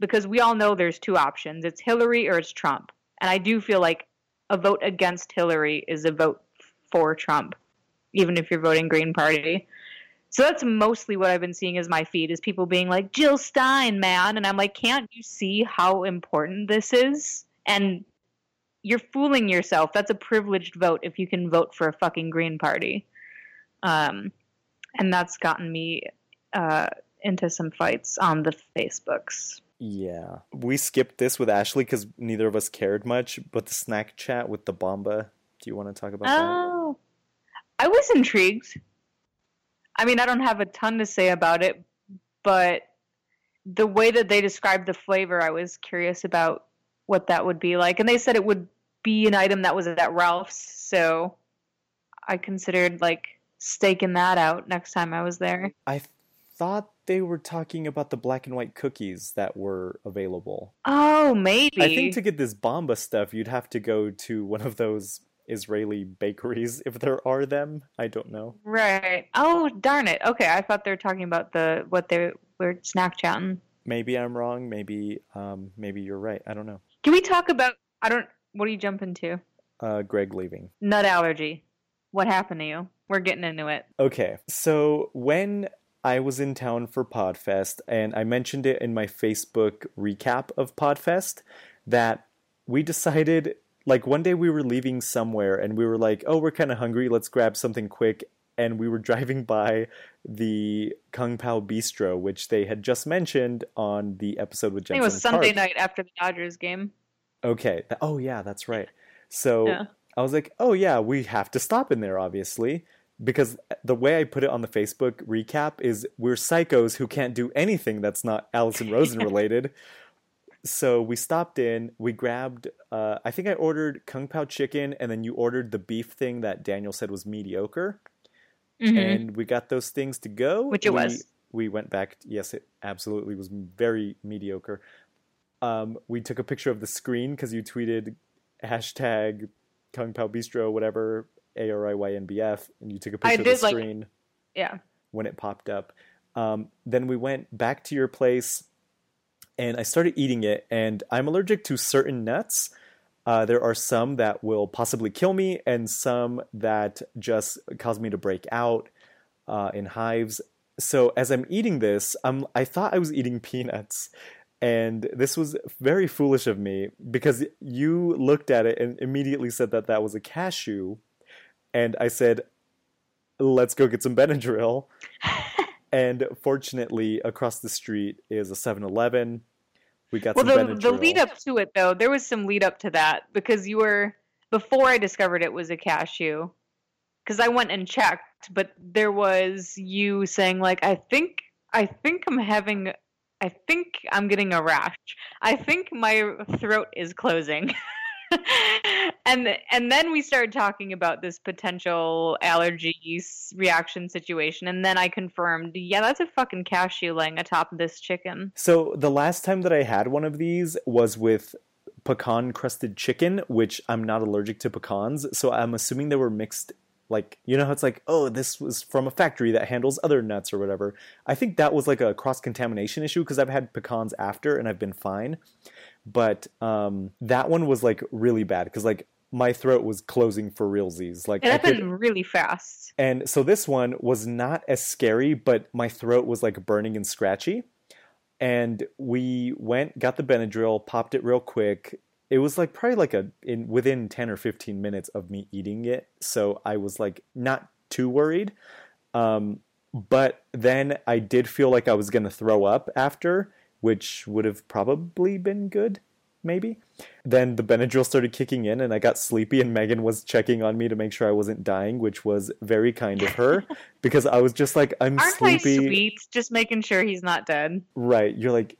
Because we all know there's two options. It's Hillary or it's Trump. And I do feel like a vote against Hillary is a vote for Trump, even if you're voting Green Party. So that's mostly what I've been seeing as my feed is people being like, Jill Stein, man. And I'm like, can't you see how important this is? And you're fooling yourself. That's a privileged vote if you can vote for a fucking Green Party. Um, and that's gotten me uh, into some fights on the Facebooks. Yeah. We skipped this with Ashley because neither of us cared much, but the snack chat with the Bamba. Do you want to talk about that? I was intrigued. I mean, I don't have a ton to say about it, but the way that they described the flavor, I was curious about what that would be like. And they said it would be an item that was at Ralph's, so I considered like staking that out next time I was there. I thought they were talking about the black and white cookies that were available. Oh, maybe. I think to get this Bamba stuff, you'd have to go to one of those Israeli bakeries, if there are them. I don't know. Right. Oh, darn it. Okay, I thought they were talking about the what they were snack chatting. Maybe I'm wrong. Maybe, um, maybe you're right. I don't know. Can we talk about? I don't. What are you jumping to? Uh, Greg leaving. Nut allergy. What happened to you? We're getting into it. Okay, so when I was in town for Podfest, and I mentioned it in my Facebook recap of Podfest, that we decided, like, one day we were leaving somewhere and we were like, oh, we're kind of hungry, let's grab something quick. And we were driving by the Kung Pao Bistro, which they had just mentioned on the episode with I think Jensen it was Sunday Park. night after the Dodgers game. Okay. Oh yeah, that's right. So Yeah. I was like, oh yeah, we have to stop in there, obviously. because uh, the way I put it on the Facebook recap is we're psychos who can't do anything that's not Allison Rosen related. So we stopped in, we grabbed, uh, I think I ordered Kung Pao chicken, and then you ordered the beef thing that Daniel said was mediocre. Mhm. And we got those things to go. Which it we, was. We went back. Yes, it absolutely was very mediocre. Um, we took a picture of the screen because you tweeted hashtag Kung Pao Bistro, whatever, A R I Y N B F, and you took a picture of the did, like- screen yeah. when it popped up. Um, then we went back to your place and I started eating it. And I'm allergic to certain nuts. Uh, there are some that will possibly kill me, and some that just cause me to break out uh, in hives. So as I'm eating this, I'm, I thought I was eating peanuts. And this was very foolish of me because you looked at it and immediately said that that was a cashew. And I said, let's go get some Benadryl. and fortunately, across the street is a 7 Eleven. We got Well, the, Benadryl. the lead up to it, though, there was some lead up to that because you were, before I discovered it was a cashew, because I went and checked, but there was you saying, like, I think, I think I'm having, I think I'm getting a rash. I think my throat is closing. and and then we started talking about this potential allergy reaction situation and then I confirmed yeah that's a fucking cashew laying atop this chicken So the last time that I had one of these was with pecan crusted chicken, which I'm not allergic to pecans, so I'm assuming they were mixed like you know how it's like oh this was from a factory that handles other nuts or whatever. I think that was like a cross contamination issue because I've had pecans after and I've been fine. But um, that one was like really bad because like my throat was closing for realsies. Like it I could, happened really fast and so this one was not as scary, but my throat was like burning and scratchy. And we went, got the Benadryl, popped it real quick. It was like probably like a in within 10 or 15 minutes of me eating it. So I was like not too worried. Um, but then I did feel like I was going to throw up after, which would have probably been good, maybe. Then the Benadryl started kicking in and I got sleepy and Meghan was checking on me to make sure I wasn't dying, which was very kind of her because I was just like I'm aren't sleepy. I sweet just making sure he's not dead Right. You're like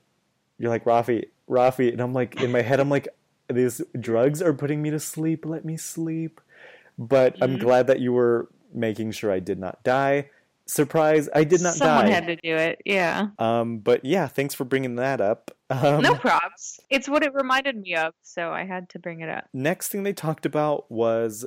you're like Rafi, Rafi and I'm like in my head I'm like these drugs are putting me to sleep. Let me sleep. But I'm Mhm. glad that you were making sure I did not die. Surprise, I did not someone die. had to do it yeah Um, but yeah, thanks for bringing that up. Um, no props it's what it reminded me of so I had to bring it up Next thing they talked about was,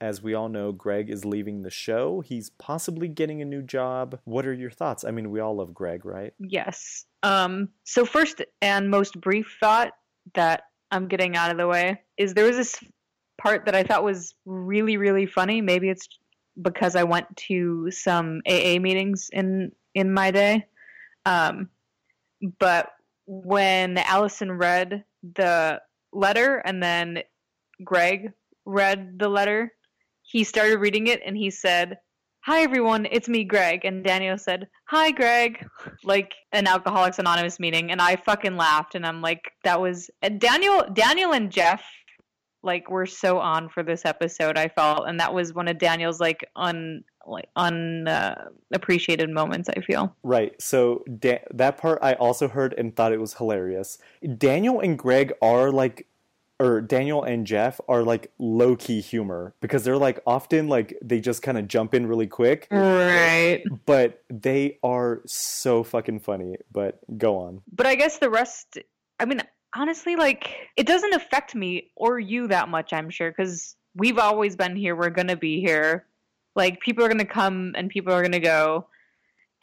as we all know, Greg is leaving the show. He's possibly getting a new job. What are your thoughts? I mean, we all love Greg, right? Yes. Um, so first and most brief thought that I'm getting out of the way is there was this part that I thought was really, really funny. Maybe it's because I went to some AA meetings in in my day. Um, but when Allison read the letter and then Greg read the letter, he started reading it and he said, Hi everyone, it's me, Greg. And Daniel said, Hi Greg. Like an Alcoholics Anonymous meeting. And I fucking laughed and I'm like, that was Daniel Daniel and Jeff like were so on for this episode, I felt. And that was one of Daniel's like un like un uh, appreciated moments, I feel. Right. So da- that part I also heard and thought it was hilarious. Daniel and Greg are like, or Daniel and Jeff are like low key humor because they're like often like they just kind of jump in really quick, Right. but they are so fucking funny. But go on. But I guess the rest, I mean, honestly, like, it doesn't affect me or you that much, I'm sure, because we've always been here. We're going to be here. Like, people are going to come and people are going to go.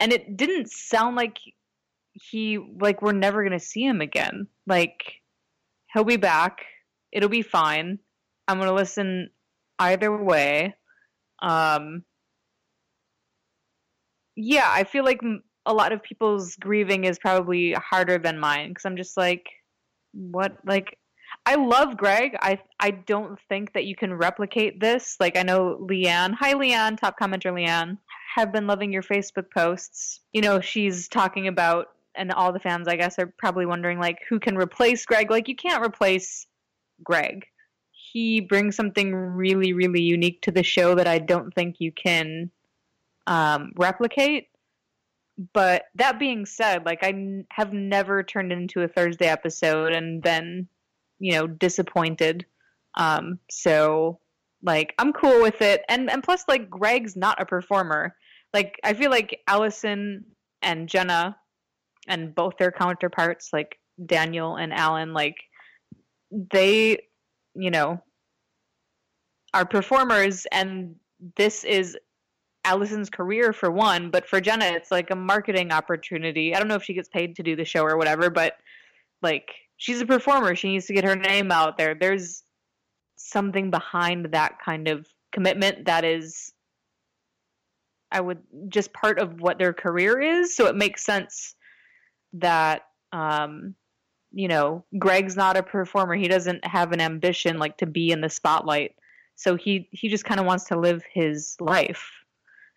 And it didn't sound like he, like, we're never going to see him again. Like, he'll be back. It'll be fine. I'm going to listen either way. Um, yeah, I feel like a lot of people's grieving is probably harder than mine because I'm just like, what? Like, I love Greg. I I don't think that you can replicate this. Like, I know Leanne. Hi, Leanne. Top commenter Leanne. Have been loving your Facebook posts. You know, she's talking about, and all the fans, I guess, are probably wondering like, who can replace Greg? Like, you can't replace Greg. he brings something really, really unique to the show that I don't think you can um, replicate. But that being said, like I n- have never turned into a Thursday episode and been, you know, disappointed. Um, so like I'm cool with it, and and plus like Greg's not a performer. Like I feel like Allison and Jenna, and both their counterparts, like Daniel and Alan, like they, you know, are performers, and this is Allison's career for one, but for Jenna, it's like a marketing opportunity. I don't know if she gets paid to do the show or whatever, but like she's a performer. She needs to get her name out there. There's something behind that kind of commitment that is, I would just part of what their career is. So it makes sense that, um, you know, Greg's not a performer. He doesn't have an ambition like to be in the spotlight. So he he just kind of wants to live his life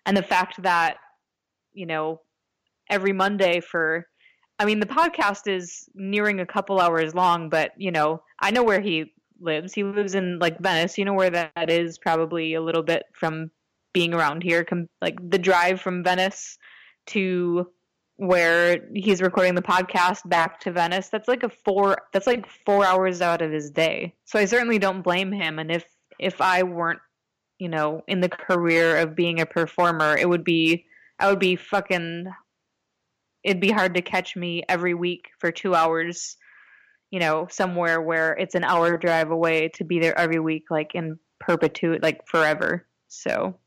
and the fact that you know every monday for i mean the podcast is nearing a couple hours long but you know i know where he lives. He lives in like venice. You know where that is probably a little bit from being around here com- like the drive from venice to where he's recording the podcast back to venice. That's like a four that's like four hours out of his day. So i certainly don't blame him. And if if i weren't you know, in the career of being a performer, it would be I would be fucking it'd be hard to catch me every week for 2 hours, you know, somewhere where it's an hour drive away to be there every week like in perpetuity like forever. So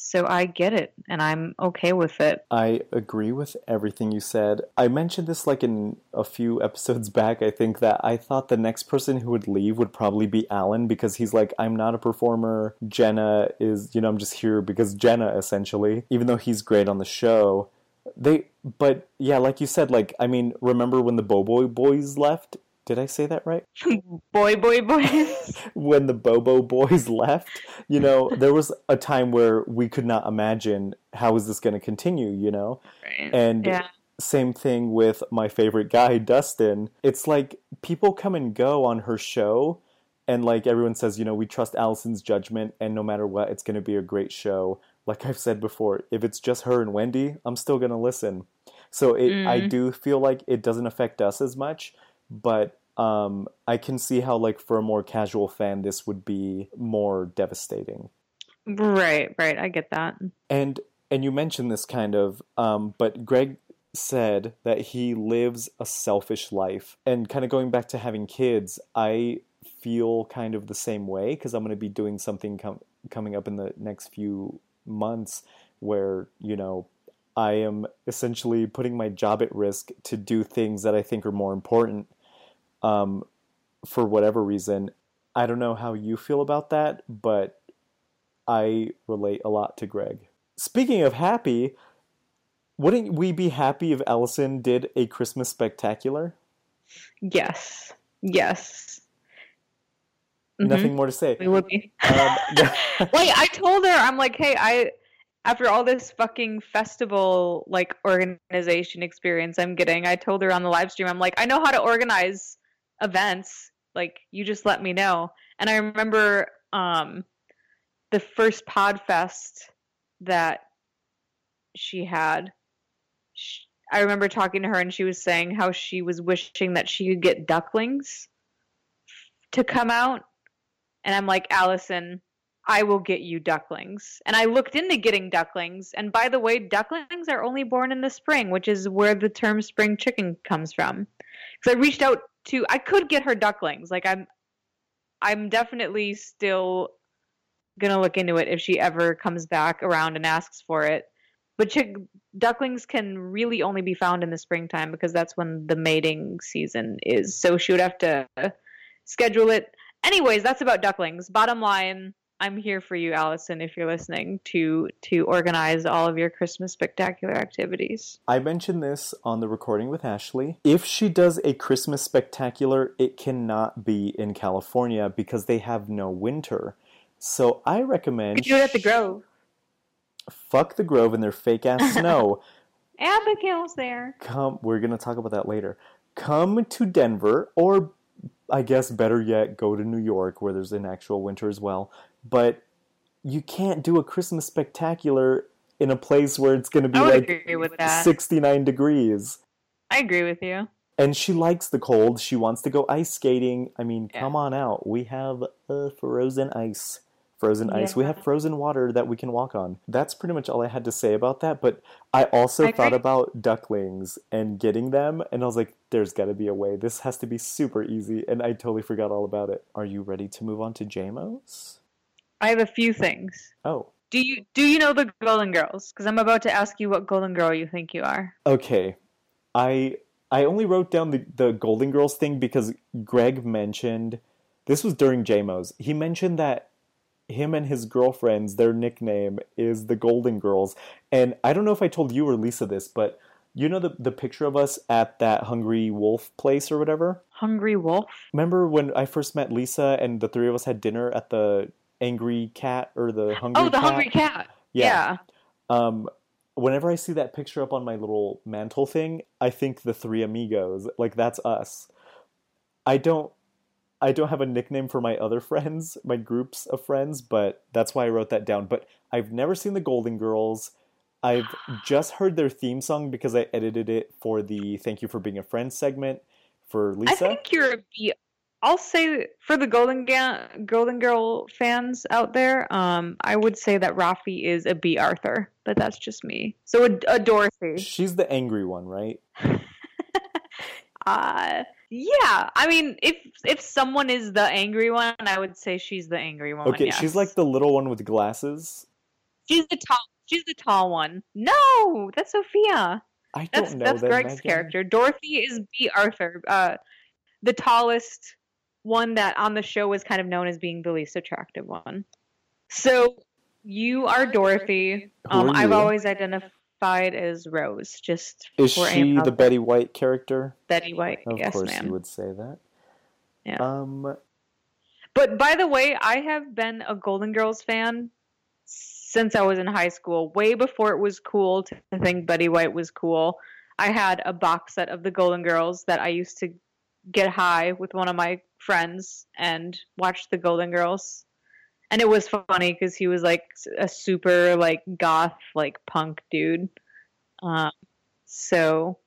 so I get it and I'm okay with it. I agree with everything you said. I mentioned this like in a few episodes back, I think that I thought the next person who would leave would probably be Alan because he's like, I'm not a performer. Jenna is, you know, I'm just here because Jenna essentially, even though he's great on the show. They, but yeah, like you said, like, I mean, remember when the Bobo Boys left? Did I say that right? boy, boy, boys. when the Bobo boys left, you know, there was a time where we could not imagine how is this going to continue, you know? Right. And yeah. same thing with my favorite guy, Dustin. It's like people come and go on her show, and like everyone says, you know, we trust Allison's judgment, and no matter what, it's going to be a great show. Like I've said before, if it's just her and Wendy, I'm still going to listen. So it, Mm. I do feel like it doesn't affect us as much, but um, I can see how, like, for a more casual fan, this would be more devastating. Right, right. I get that. And and you mentioned this kind of, um, but Greg said that he lives a selfish life, and kind of going back to having kids, I feel kind of the same way because I'm going to be doing something com- coming up in the next few months where you know I am essentially putting my job at risk to do things that I think are more important um, for whatever reason. I don't know how you feel about that, but I relate a lot to Greg. Speaking of happy, wouldn't we be happy if Allison did a Christmas spectacular? Yes. Yes. Mhm. Nothing more to say. We would be. Um, Wait, I told her I'm like, hey, I after all this fucking festival like organization experience I'm getting, I told her on the live stream, I'm like, I know how to organize events. Like, you just let me know. And I remember um the first Podfest that she had. She, I remember talking to her, and she was saying how she was wishing that she could get ducklings to come out. And I'm like, Allison, I will get you ducklings. And I looked into getting ducklings. And by the way, ducklings are only born in the spring, which is where the term spring chicken comes from. Because I reached out to, I could get her ducklings. Like I'm, I'm definitely still gonna look into it if she ever comes back around and asks for it. But chick, ducklings can really only be found in the springtime because that's when the mating season is. So she would have to schedule it. Anyways, that's about ducklings. Bottom line, I'm here for you, Allison, if you're listening, to to organize all of your Christmas spectacular activities. I mentioned this on the recording with Ashley. If she does a Christmas spectacular, it cannot be in California because they have no winter. So I recommend do it at the Grove. fuck the Grove and their fake ass snow. Abigail's there. Come, we're gonna talk about that later. Come to Denver or I guess better yet, go to New York where there's an actual winter as well. But you can't do a Christmas spectacular in a place where it's going to be like agree with that. 69 degrees. I agree with you. And she likes the cold. She wants to go ice skating. I mean, Yeah. come on out. We have uh, frozen ice. Frozen ice. We have frozen water that we can walk on. That's pretty much all I had to say about that. But I also I thought about ducklings and getting them. And I was like, there's got to be a way. This has to be super easy. And I totally forgot all about it. Are you ready to move on to JMOs? I have a few things. Oh, Do you do you know the Golden Girls? Because I'm about to ask you what Golden Girl you think you are. Okay. I I only wrote down the, the Golden Girls thing because Greg mentioned this was during JMO's. He mentioned that him and his girlfriends, their nickname is the Golden Girls. And I don't know if I told you or Lisa this, but you know the the picture of us at that Hungry Wolf place or whatever? Hungry Wolf. Remember when I first met Lisa and the three of us had dinner at the Angry Cat or the Hungry oh, the Cat? Hungry Cat. Yeah. Um, whenever I see that picture up on my little mantle thing, I think the three amigos. Like that's us. I don't I don't have a nickname for my other friends, my groups of friends, but that's why I wrote that down. But I've never seen the Golden Girls. I've just heard their theme song because I edited it for the Thank You for Being a Friend segment for Lisa. I think you're a B. I'll say for the Golden Ga- Golden Girl fans out there, um, I would say that Rafi is a B. Arthur, but that's just me. So a, a Dorothy. She's the angry one, right? Uh, yeah. I mean, if if someone is the angry one, I would say she's the angry one. Okay, yes. she's like the little one with glasses. she's the tall. She's the tall one. No, that's Sophia. I don't That's know that's that, Greg's Megan. character. Dorothy is B. Arthur, uh, the tallest one that on the show was kind of known as being the least attractive one. So you are Dorothy. Who Um, are I've always identified as Rose, just Is for she aim the. Betty White character? Betty White. Of yes, course ma'am. you would say that. Yeah. Um But by the way, I have been a Golden Girls fan since I was in high school, way before it was cool to think Betty White was cool. I had a box set of the Golden Girls that I used to get high with one of my friends and watch the Golden Girls. And it was funny because he was like a super like goth like punk dude. Um, so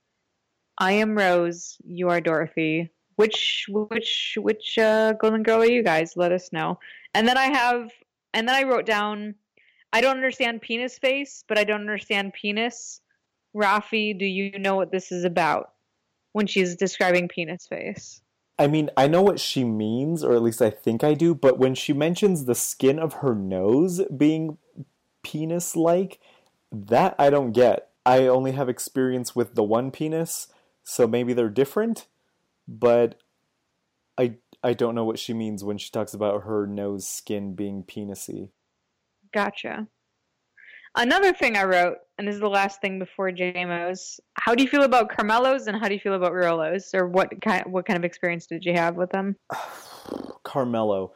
I am Rose. You are Dorothy. Which which which uh, Golden Girl are you guys? Let us know. And then I have, and then I wrote down. I don't understand penis face, but I don't understand penis. Rafi, do you know what this is about when she's describing penis face? I mean, I know what she means, or at least I think I do, but when she mentions the skin of her nose being penis like, that I don't get. I only have experience with the one penis, so maybe they're different, but I I don't know what she means when she talks about her nose skin being penisy. Gotcha. Another thing I wrote, and this is the last thing before JMO's. How do you feel about Carmelos, and how do you feel about Rolos, or what kind what kind of experience did you have with them? Carmelo.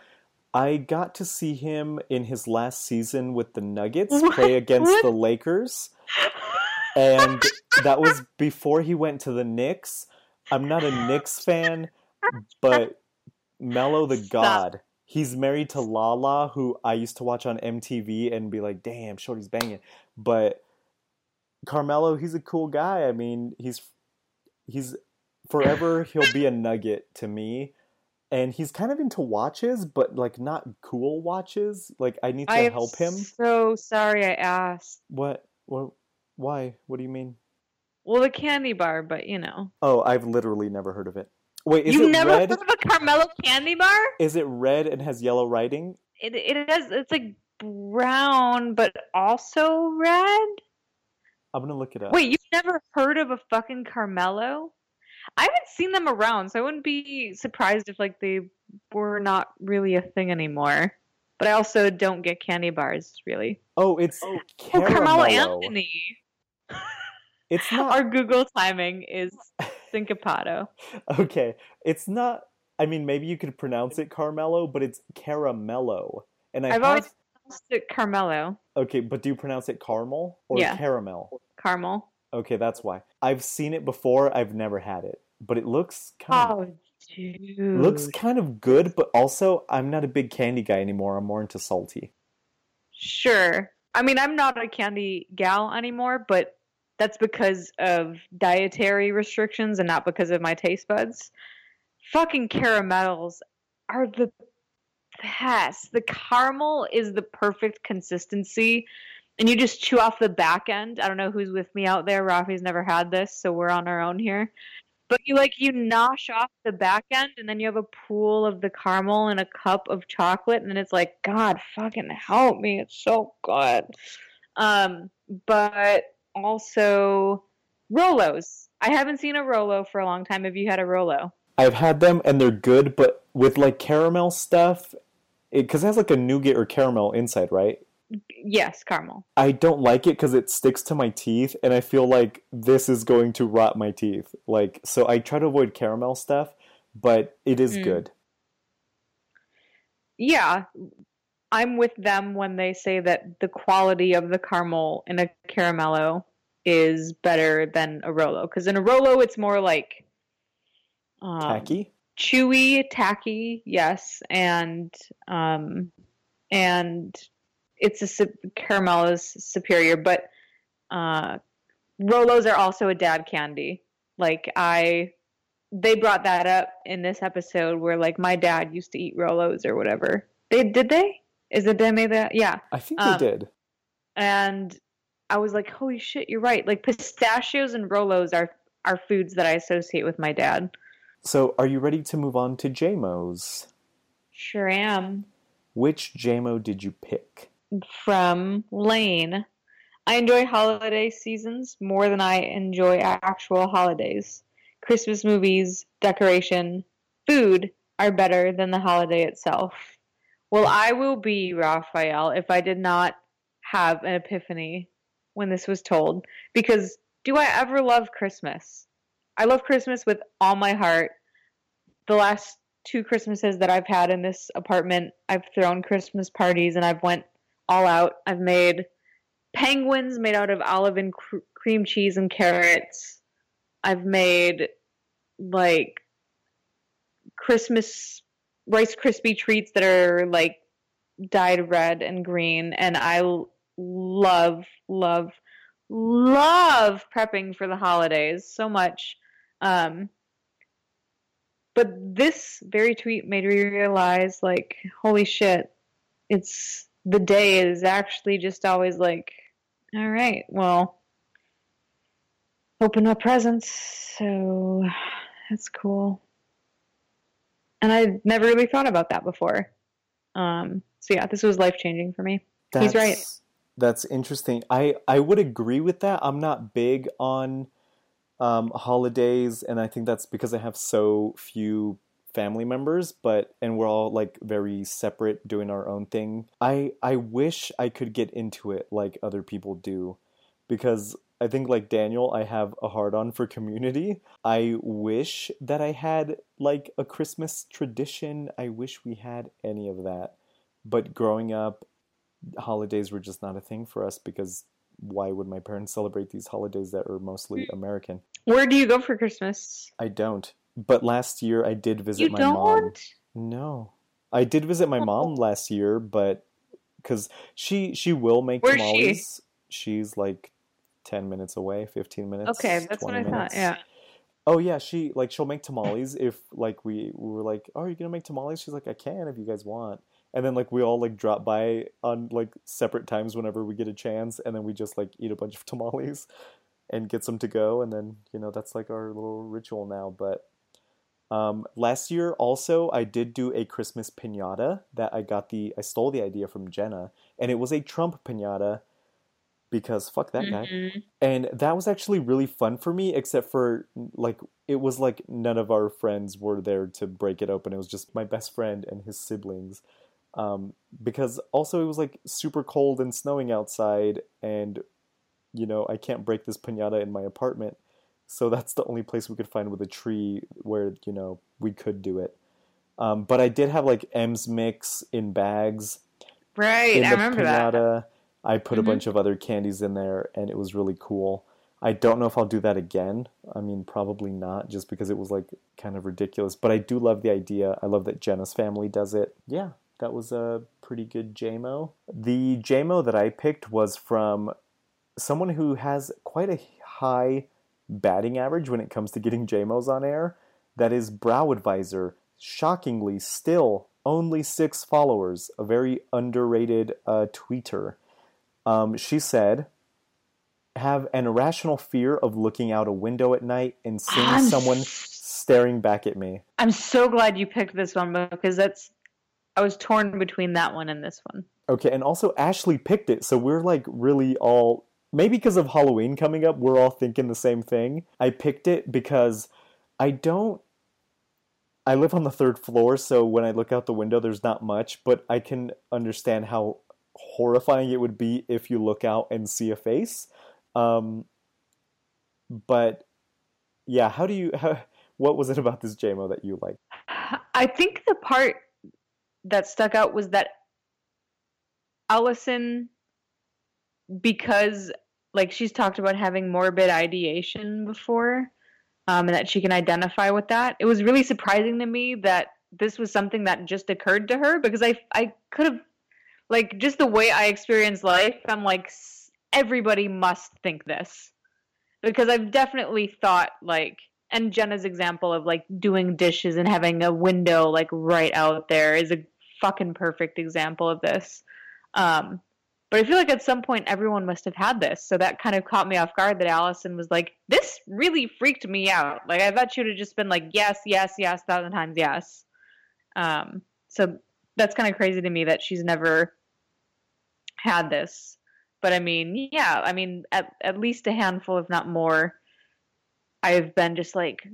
I got to see him in his last season with the Nuggets What? play against What? the Lakers. And that was before he went to the Knicks. I'm not a Knicks fan, but Mello the Stop. God. He's married to Lala, who I used to watch on MTV and be like, damn, Shorty's banging. But Carmelo, he's a cool guy. I mean, he's he's forever he'll be a nugget to me. And he's kind of into watches, but like not cool watches. Like I need to I'm help him. So sorry I asked. What? What? Why? What do you mean? Well, the candy bar, but you know, Oh, I've literally never heard of it. Wait, is you've it never red? heard of a Carmelo candy bar? Is it red and has yellow writing? It it has it's like brown, but also red. I'm gonna look it up. Wait, you've never heard of a fucking Carmelo? I haven't seen them around, so I wouldn't be surprised if like they were not really a thing anymore. But I also don't get candy bars really. Oh, it's Oh, Caramello. Carmelo Anthony. It's not Our Google timing is syncopado. okay. It's not. I mean, maybe you could pronounce it Carmelo, but it's Caramello. And I I've have always pronounced it Carmelo. okay, but do you pronounce it caramel or Yeah. caramel? Caramel. Okay, that's why. I've seen it before. I've never had it, but it looks kind of Oh Dude. Looks kind of good, but also I'm not a big candy guy anymore. I'm more into salty. Sure. I mean, I'm not a candy gal anymore, but that's because of dietary restrictions and not because of my taste buds. Fucking caramels are the best. The caramel is the perfect consistency. And you just chew off the back end. I don't know who's with me out there. Rafi's never had this, so we're on our own here. But you like you nosh off the back end and then you have a pool of the caramel and a cup of chocolate and then it's like, God fucking help me. It's so good. Um, but also Rolos. I haven't seen a Rolo for a long time. Have you had a Rolo? I've had them and they're good, but with like caramel stuff, because it, it has like a nougat or caramel inside, right? Yes, caramel. I don't like it because it sticks to my teeth, and I feel like this is going to rot my teeth. Like, so I try to avoid caramel stuff, but it is Mm. good. Yeah, I'm with them when they say that the quality of the caramel in a caramello is better than a Rolo. Because in a Rolo, it's more like um, Tacky. chewy, tacky, yes, and um, and it's a caramel is superior, but uh, Rolos are also a dad candy. Like I, they brought that up in this episode where like my dad used to eat Rolos or whatever. They did they? Is it they made that? Yeah, I think um, they did. and I was like, holy shit, you're right. Like pistachios and Rolos are are foods that I associate with my dad. So, are you ready to move on to JMOs? Sure am. Which JMO did you pick? from Lane. I enjoy holiday seasons more than I enjoy actual holidays. Christmas movies, decoration, food are better than the holiday itself. Well, I will be Rafael if I did not have an epiphany when this was told. Because do I ever love Christmas? I love Christmas with all my heart. The last two Christmases that I've had in this apartment, I've thrown Christmas parties and I've went all out. I've made penguins made out of olive and cr- cream cheese and carrots. I've made like Christmas Rice Krispie treats that are like dyed red and green, and I love, love, love prepping for the holidays so much. Um, but this very tweet made me realize, like, holy shit, it's the day is actually just always like, all right, well, open up presents, so that's cool. And I never really thought about that before. Um, so yeah, this was life changing for me. He's right. That's interesting. I I would agree with that. I'm not big on um, holidays, and I think that's because I have so few family members. But and we're all like very separate, doing our own thing. I I wish I could get into it like other people do, because I think like Daniel, I have a hard on for community. I wish that I had like a Christmas tradition. I wish we had any of that. But growing up, holidays were just not a thing for us because why would my parents celebrate these holidays that are mostly mm. American? Where do you go for Christmas? I don't. But last year I did visit You my don't? mom. No. I did visit my mom last year, but cuz she she will make Where's she? tamales. She's like 10 minutes away, 15 minutes. Okay, that's what 20 I thought. minutes. Yeah. Oh yeah, she like she'll make tamales if like we, we were like, "Oh, are you going to make tamales?" She's like, "I can if you guys want." And then like we all like drop by on like separate times whenever we get a chance and then we just like eat a bunch of tamales and get some to go and then, you know, that's like our little ritual now, but um, last year also I did do a Christmas piñata that I got the I stole the idea from Jenna and it was a Trump piñata because fuck that guy. Mhm. and that was actually really fun for me except for like it was like none of our friends were there to break it open. It was just my best friend and his siblings. Um, because also it was like super cold and snowing outside and you know i can't break this piñata in my apartment. So that's the only place we could find with a tree where you know we could do it. Um, but i did have like m's mix in bags Right, I remember that. I put Mhm. a bunch of other candies in there, and it was really cool. I don't know if I'll do that again. I mean, probably not, just because it was like kind of ridiculous. But I do love the idea. I love that Jenna's family does it. Yeah, that was a pretty good JMO. The JMO that I picked was from someone who has quite a high batting average when it comes to getting JMOs on air. That is Brow Advisor. Shockingly, still only six followers. A very underrated uh, tweeter. Um, she said, "Have an irrational fear of looking out a window at night and seeing I'm someone staring back at me." I'm so glad you picked this one because that's I was torn between that one and this one. Okay, and also Ashley picked it, so we're like really all maybe because of Halloween coming up, we're all thinking the same thing. I picked it because I don't I live on the third floor, so when I look out the window there's not much, but I can understand how horrifying it would be if you look out and see a face. Um but yeah, how do you how, what was it about this JMO that you liked? I think the part that stuck out was that Allison, because like she's talked about having morbid ideation before, um, and that she can identify with that. It was really surprising to me that this was something that just occurred to her because I I could have like just the way I experience life. I'm like everybody must think this because I've definitely thought like and Jenna's example of like doing dishes and having a window like right out there is a fucking perfect example of this. Um, but I feel like at some point everyone must have had this, so that kind of caught me off guard that Allison was like, "This really freaked me out." Like I thought she would have just been like, "Yes, yes, yes, thousand times yes." Um, so that's kind of crazy to me that she's never had this. But I mean, yeah, I mean, at at least a handful, if not more, I've been just like,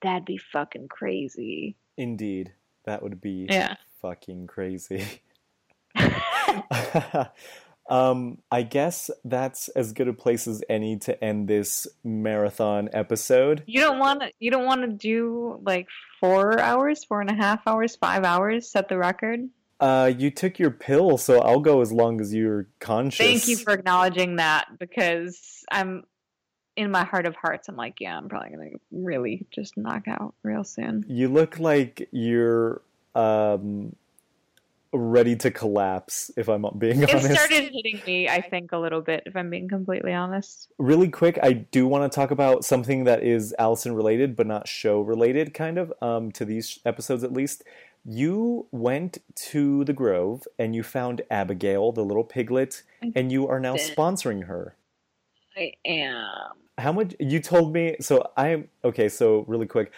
that'd be fucking crazy. Indeed, that would be Yeah. fucking crazy. um, I guess that's as good a place as any to end this marathon episode. You don't want to. You don't want to do like four hours, four and a half hours, five hours. Set the record. Uh, you took your pill, so I'll go as long as you're conscious. Thank you for acknowledging that because I'm in my heart of hearts. I'm like, yeah, I'm probably gonna really just knock out real soon. You look like you're um ready to collapse. If I'm being It honest. It started hitting me, I think, a little bit. If I'm being completely honest. really quick, I do want to talk about something that is Allison related, but not show related, kind of, um, to these episodes at least. You went to the Grove and you found Abigail, the little piglet, and you are now sponsoring her. I am. How much you told me? So I am okay. So really quick,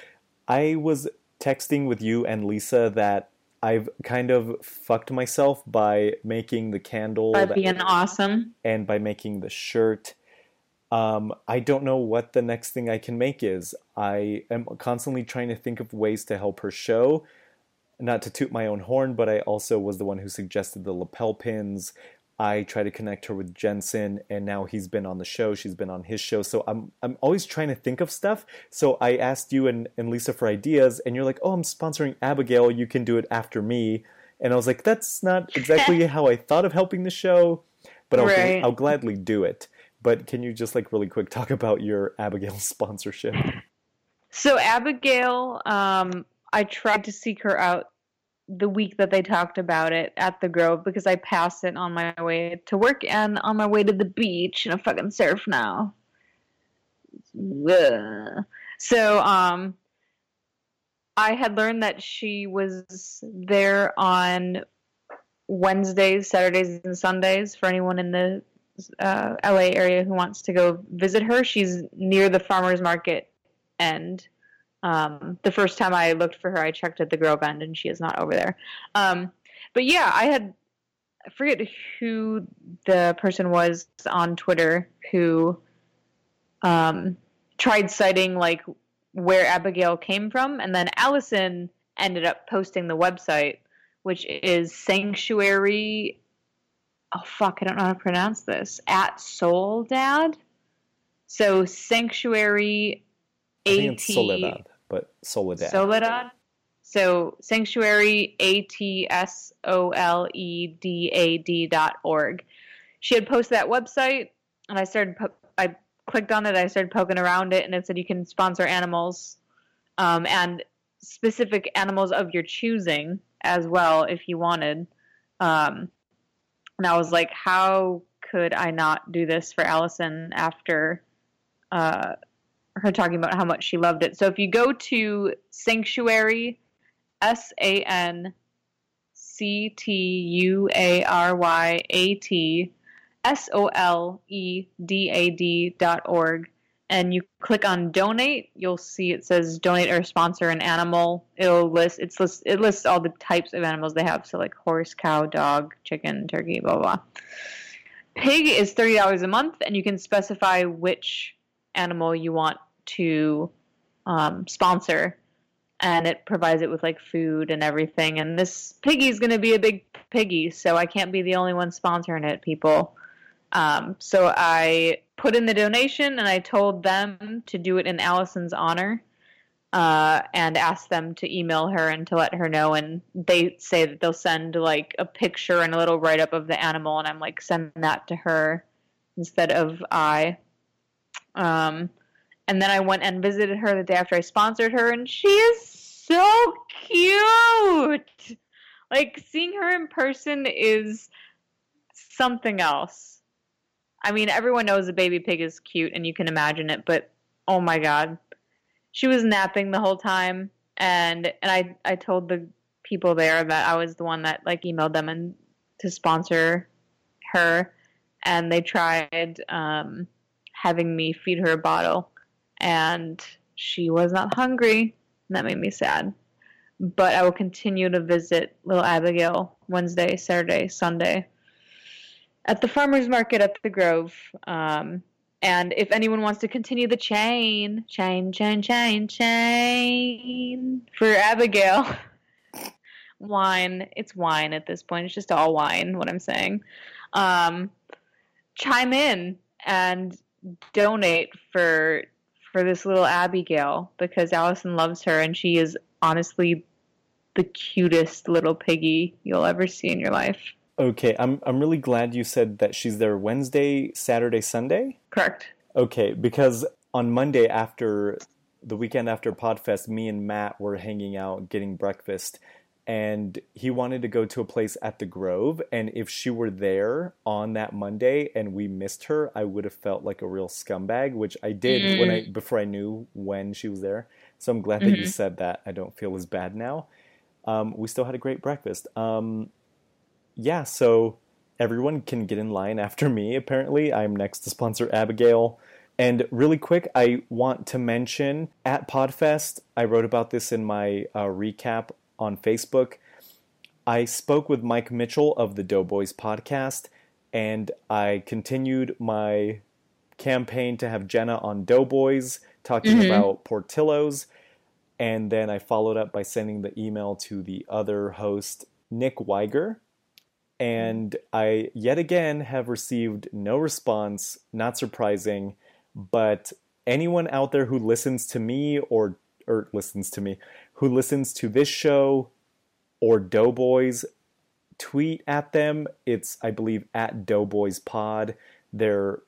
I was texting with you and Lisa that I've kind of fucked myself by making the candle By that- being awesome. and by making the shirt. Um, I don't know what the next thing I can make is. I am constantly trying to think of ways to help her show. Not to toot my own horn, but I also was the one who suggested the lapel pins. I try to connect her with Jensen, and now he's been on the show. She's been on his show. So I'm I'm always trying to think of stuff. So I asked you and, and Lisa for ideas, and you're like, "Oh, I'm sponsoring Abigail. You can do it after me." And I was like, "That's not exactly how I thought of helping the show, but I'll, Right. I'll gladly do it." But can you just like really quick talk about your Abigail sponsorship? So Abigail, um, I tried to seek her out the week that they talked about it at the Grove because I passed it on my way to work and on my way to the beach and I fucking surf now. So um, I had learned that she was there on Wednesdays, Saturdays, and Sundays for anyone in the uh, LA area who wants to go visit her. She's near the farmers market end. Um, the first time I looked for her, I checked at the Grove End, and she is not over there. Um, but yeah, I had I forget who the person was on Twitter who um, tried citing like where Abigail came from, and then Allison ended up posting the website, which is Sanctuary. Oh fuck, I don't know how to pronounce this. At Soul Dad. So Sanctuary. Think AT Soledad, but Soledad. Soledad. So sanctuary a t s o l e d a d dot org. She had posted that website, and I started. Po- I clicked clicked on it, I started poking around it, and it said you can sponsor animals, um, and specific animals of your choosing as well if you wanted. Um, and I was like, how could I not do this for Allison after uh, her talking about how much she loved it? So if you go to Sanctuary, S A N C T U A R Y A T S O L E D A D dot org and you click on donate, you'll see it says donate or sponsor an animal. It'll list it's list it lists all the types of animals they have. So like horse, cow, dog, chicken, turkey, blah blah. Pig is thirty dollars a month, and you can specify which animal you want to um, sponsor, and it provides it with like food and everything. And this piggy is going to be a big piggy, so I can't be the only one sponsoring it, people. Um, so I put in the donation and I told them to do it in Allison's honor uh, and asked them to email her and to let her know. And they say that they'll send like a picture and a little write up of the animal, and I'm like, send that to her instead of I. Um, and then I went and visited her the day after I sponsored her, and she is so cute. Like seeing her in person is something else. I mean, everyone knows a baby pig is cute and you can imagine it, but oh my god. She was napping the whole time and and I I told the people there that I was the one that like emailed them and to sponsor her and they tried um, having me feed her a bottle and she was not hungry and that made me sad but i will continue to visit little abigail wednesday saturday sunday at the farmers market at the Grove. Um, and if anyone wants to continue the chain, chain, chain, chain, chain for Abigail, wine. It's wine at this point. It's just all wine. What I'm saying. Um, chime in and donate for for this little Abigail because Allison loves her and she is honestly the cutest little piggy you'll ever see in your life. Okay, I'm I'm really glad you said that she's there Wednesday, Saturday, Sunday. Correct. Okay, because on Monday after the weekend after Podfest, me and Matt were hanging out getting breakfast and he wanted to go to a place at the Grove and if she were there on that Monday and we missed her, I would have felt like a real scumbag, which I did mm. when I before I knew when she was there. So I'm glad mm-hmm. that you mm-hmm. said that. I don't feel as bad now. Um, we still had a great breakfast. Um, yeah, so everyone can get in line after me, apparently. I'm next to sponsor Abigail. And really quick, I want to mention at Podfest, I wrote about this in my uh, recap on Facebook. I spoke with Mike Mitchell of the Doughboys podcast, and I continued my campaign to have Jenna on Doughboys talking mm-hmm. about Portillo's. And then I followed up by sending the email to the other host, Nick Weiger, and I yet again have received no response, not surprising, but anyone out there who listens to me or or listens to me, who listens to this show or Doughboys, tweet at them. It's I believe at Doughboys Pod. Their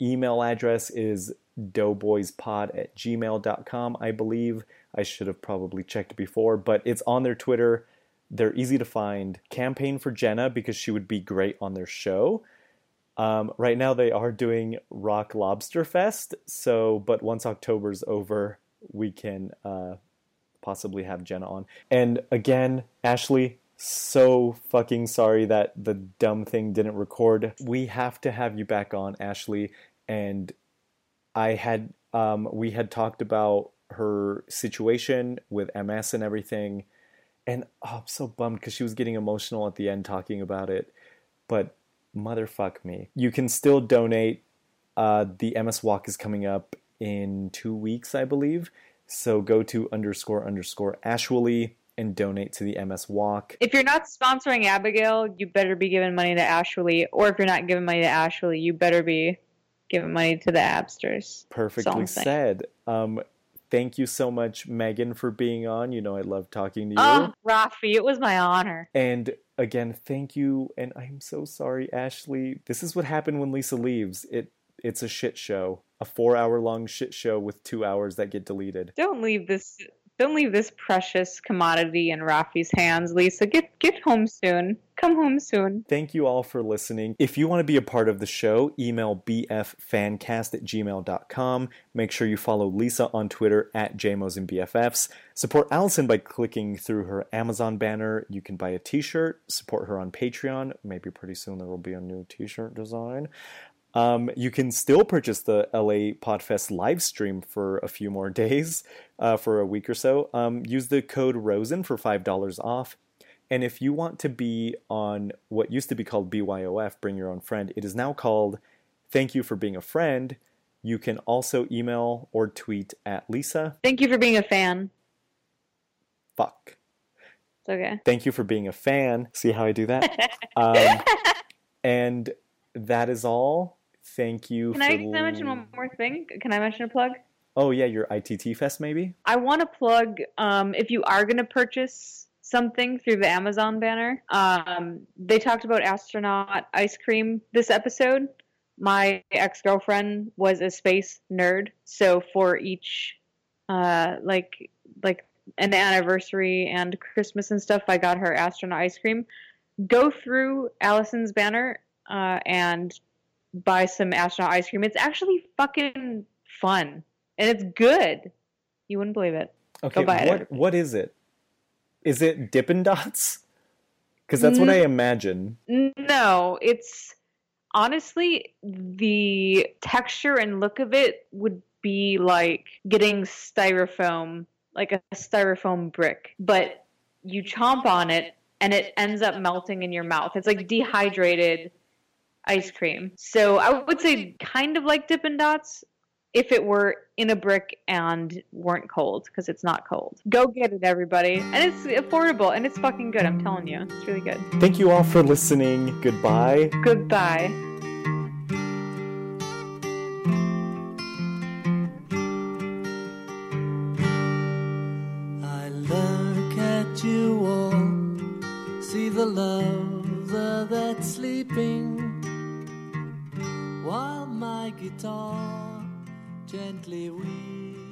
email address is doughboyspod at gmail.com, I believe. I should have probably checked before, but it's on their Twitter they're easy to find. Campaign for Jenna because she would be great on their show. Um, right now they are doing Rock Lobster Fest. So, but once October's over, we can uh, possibly have Jenna on. And again, Ashley, so fucking sorry that the dumb thing didn't record. We have to have you back on, Ashley. And I had, um, we had talked about her situation with MS and everything and oh, I'm so bummed because she was getting emotional at the end talking about it. But motherfuck me. You can still donate. Uh, the MS Walk is coming up in two weeks, I believe. So go to underscore underscore Ashwally and donate to the MS Walk. If you're not sponsoring Abigail, you better be giving money to Ashwally. Or if you're not giving money to Ashwally, you better be giving money to the Absters. Perfectly said. Um, thank you so much, Meghan, for being on. You know, I love talking to you. Oh, Rafi, it was my honor. And again, thank you. And I'm so sorry, Ashley. This is what happened when Lisa leaves. It it's a shit show. A four hour long shit show with two hours that get deleted. Don't leave this don't leave this precious commodity in Rafi's hands, Lisa. Get get home soon. Come home soon. Thank you all for listening. If you want to be a part of the show, email bffancast at gmail.com. Make sure you follow Lisa on Twitter at JMOs and BFFs. Support Allison by clicking through her Amazon banner. You can buy a t shirt, support her on Patreon. Maybe pretty soon there will be a new t shirt design. Um, you can still purchase the LA Podfest live stream for a few more days, uh, for a week or so. Um, use the code ROSEN for $5 off. And if you want to be on what used to be called BYOF, Bring Your Own Friend, it is now called Thank You for Being a Friend. You can also email or tweet at Lisa. Thank you for being a fan. Fuck. It's okay. Thank you for being a fan. See how I do that? um, and that is all. Thank you. Can I, can I mention one more thing? Can I mention a plug? Oh yeah, your ITT Fest maybe. I want to plug um, if you are going to purchase something through the Amazon banner. Um, they talked about astronaut ice cream this episode. My ex girlfriend was a space nerd, so for each uh, like like an anniversary and Christmas and stuff, I got her astronaut ice cream. Go through Allison's banner uh, and buy some astronaut ice cream. It's actually fucking fun and it's good. You wouldn't believe it. Okay, Go buy what it. what is it? Is it Dippin' Dots? Because that's what I imagine. No, it's honestly the texture and look of it would be like getting styrofoam, like a styrofoam brick, but you chomp on it and it ends up melting in your mouth. It's like dehydrated ice cream. So I would say kind of like Dippin' Dots if it were in a brick and weren't cold because it's not cold. Go get it, everybody. And it's affordable and it's fucking good. I'm telling you. It's really good. Thank you all for listening. Goodbye. Goodbye. Guitar gently weeps.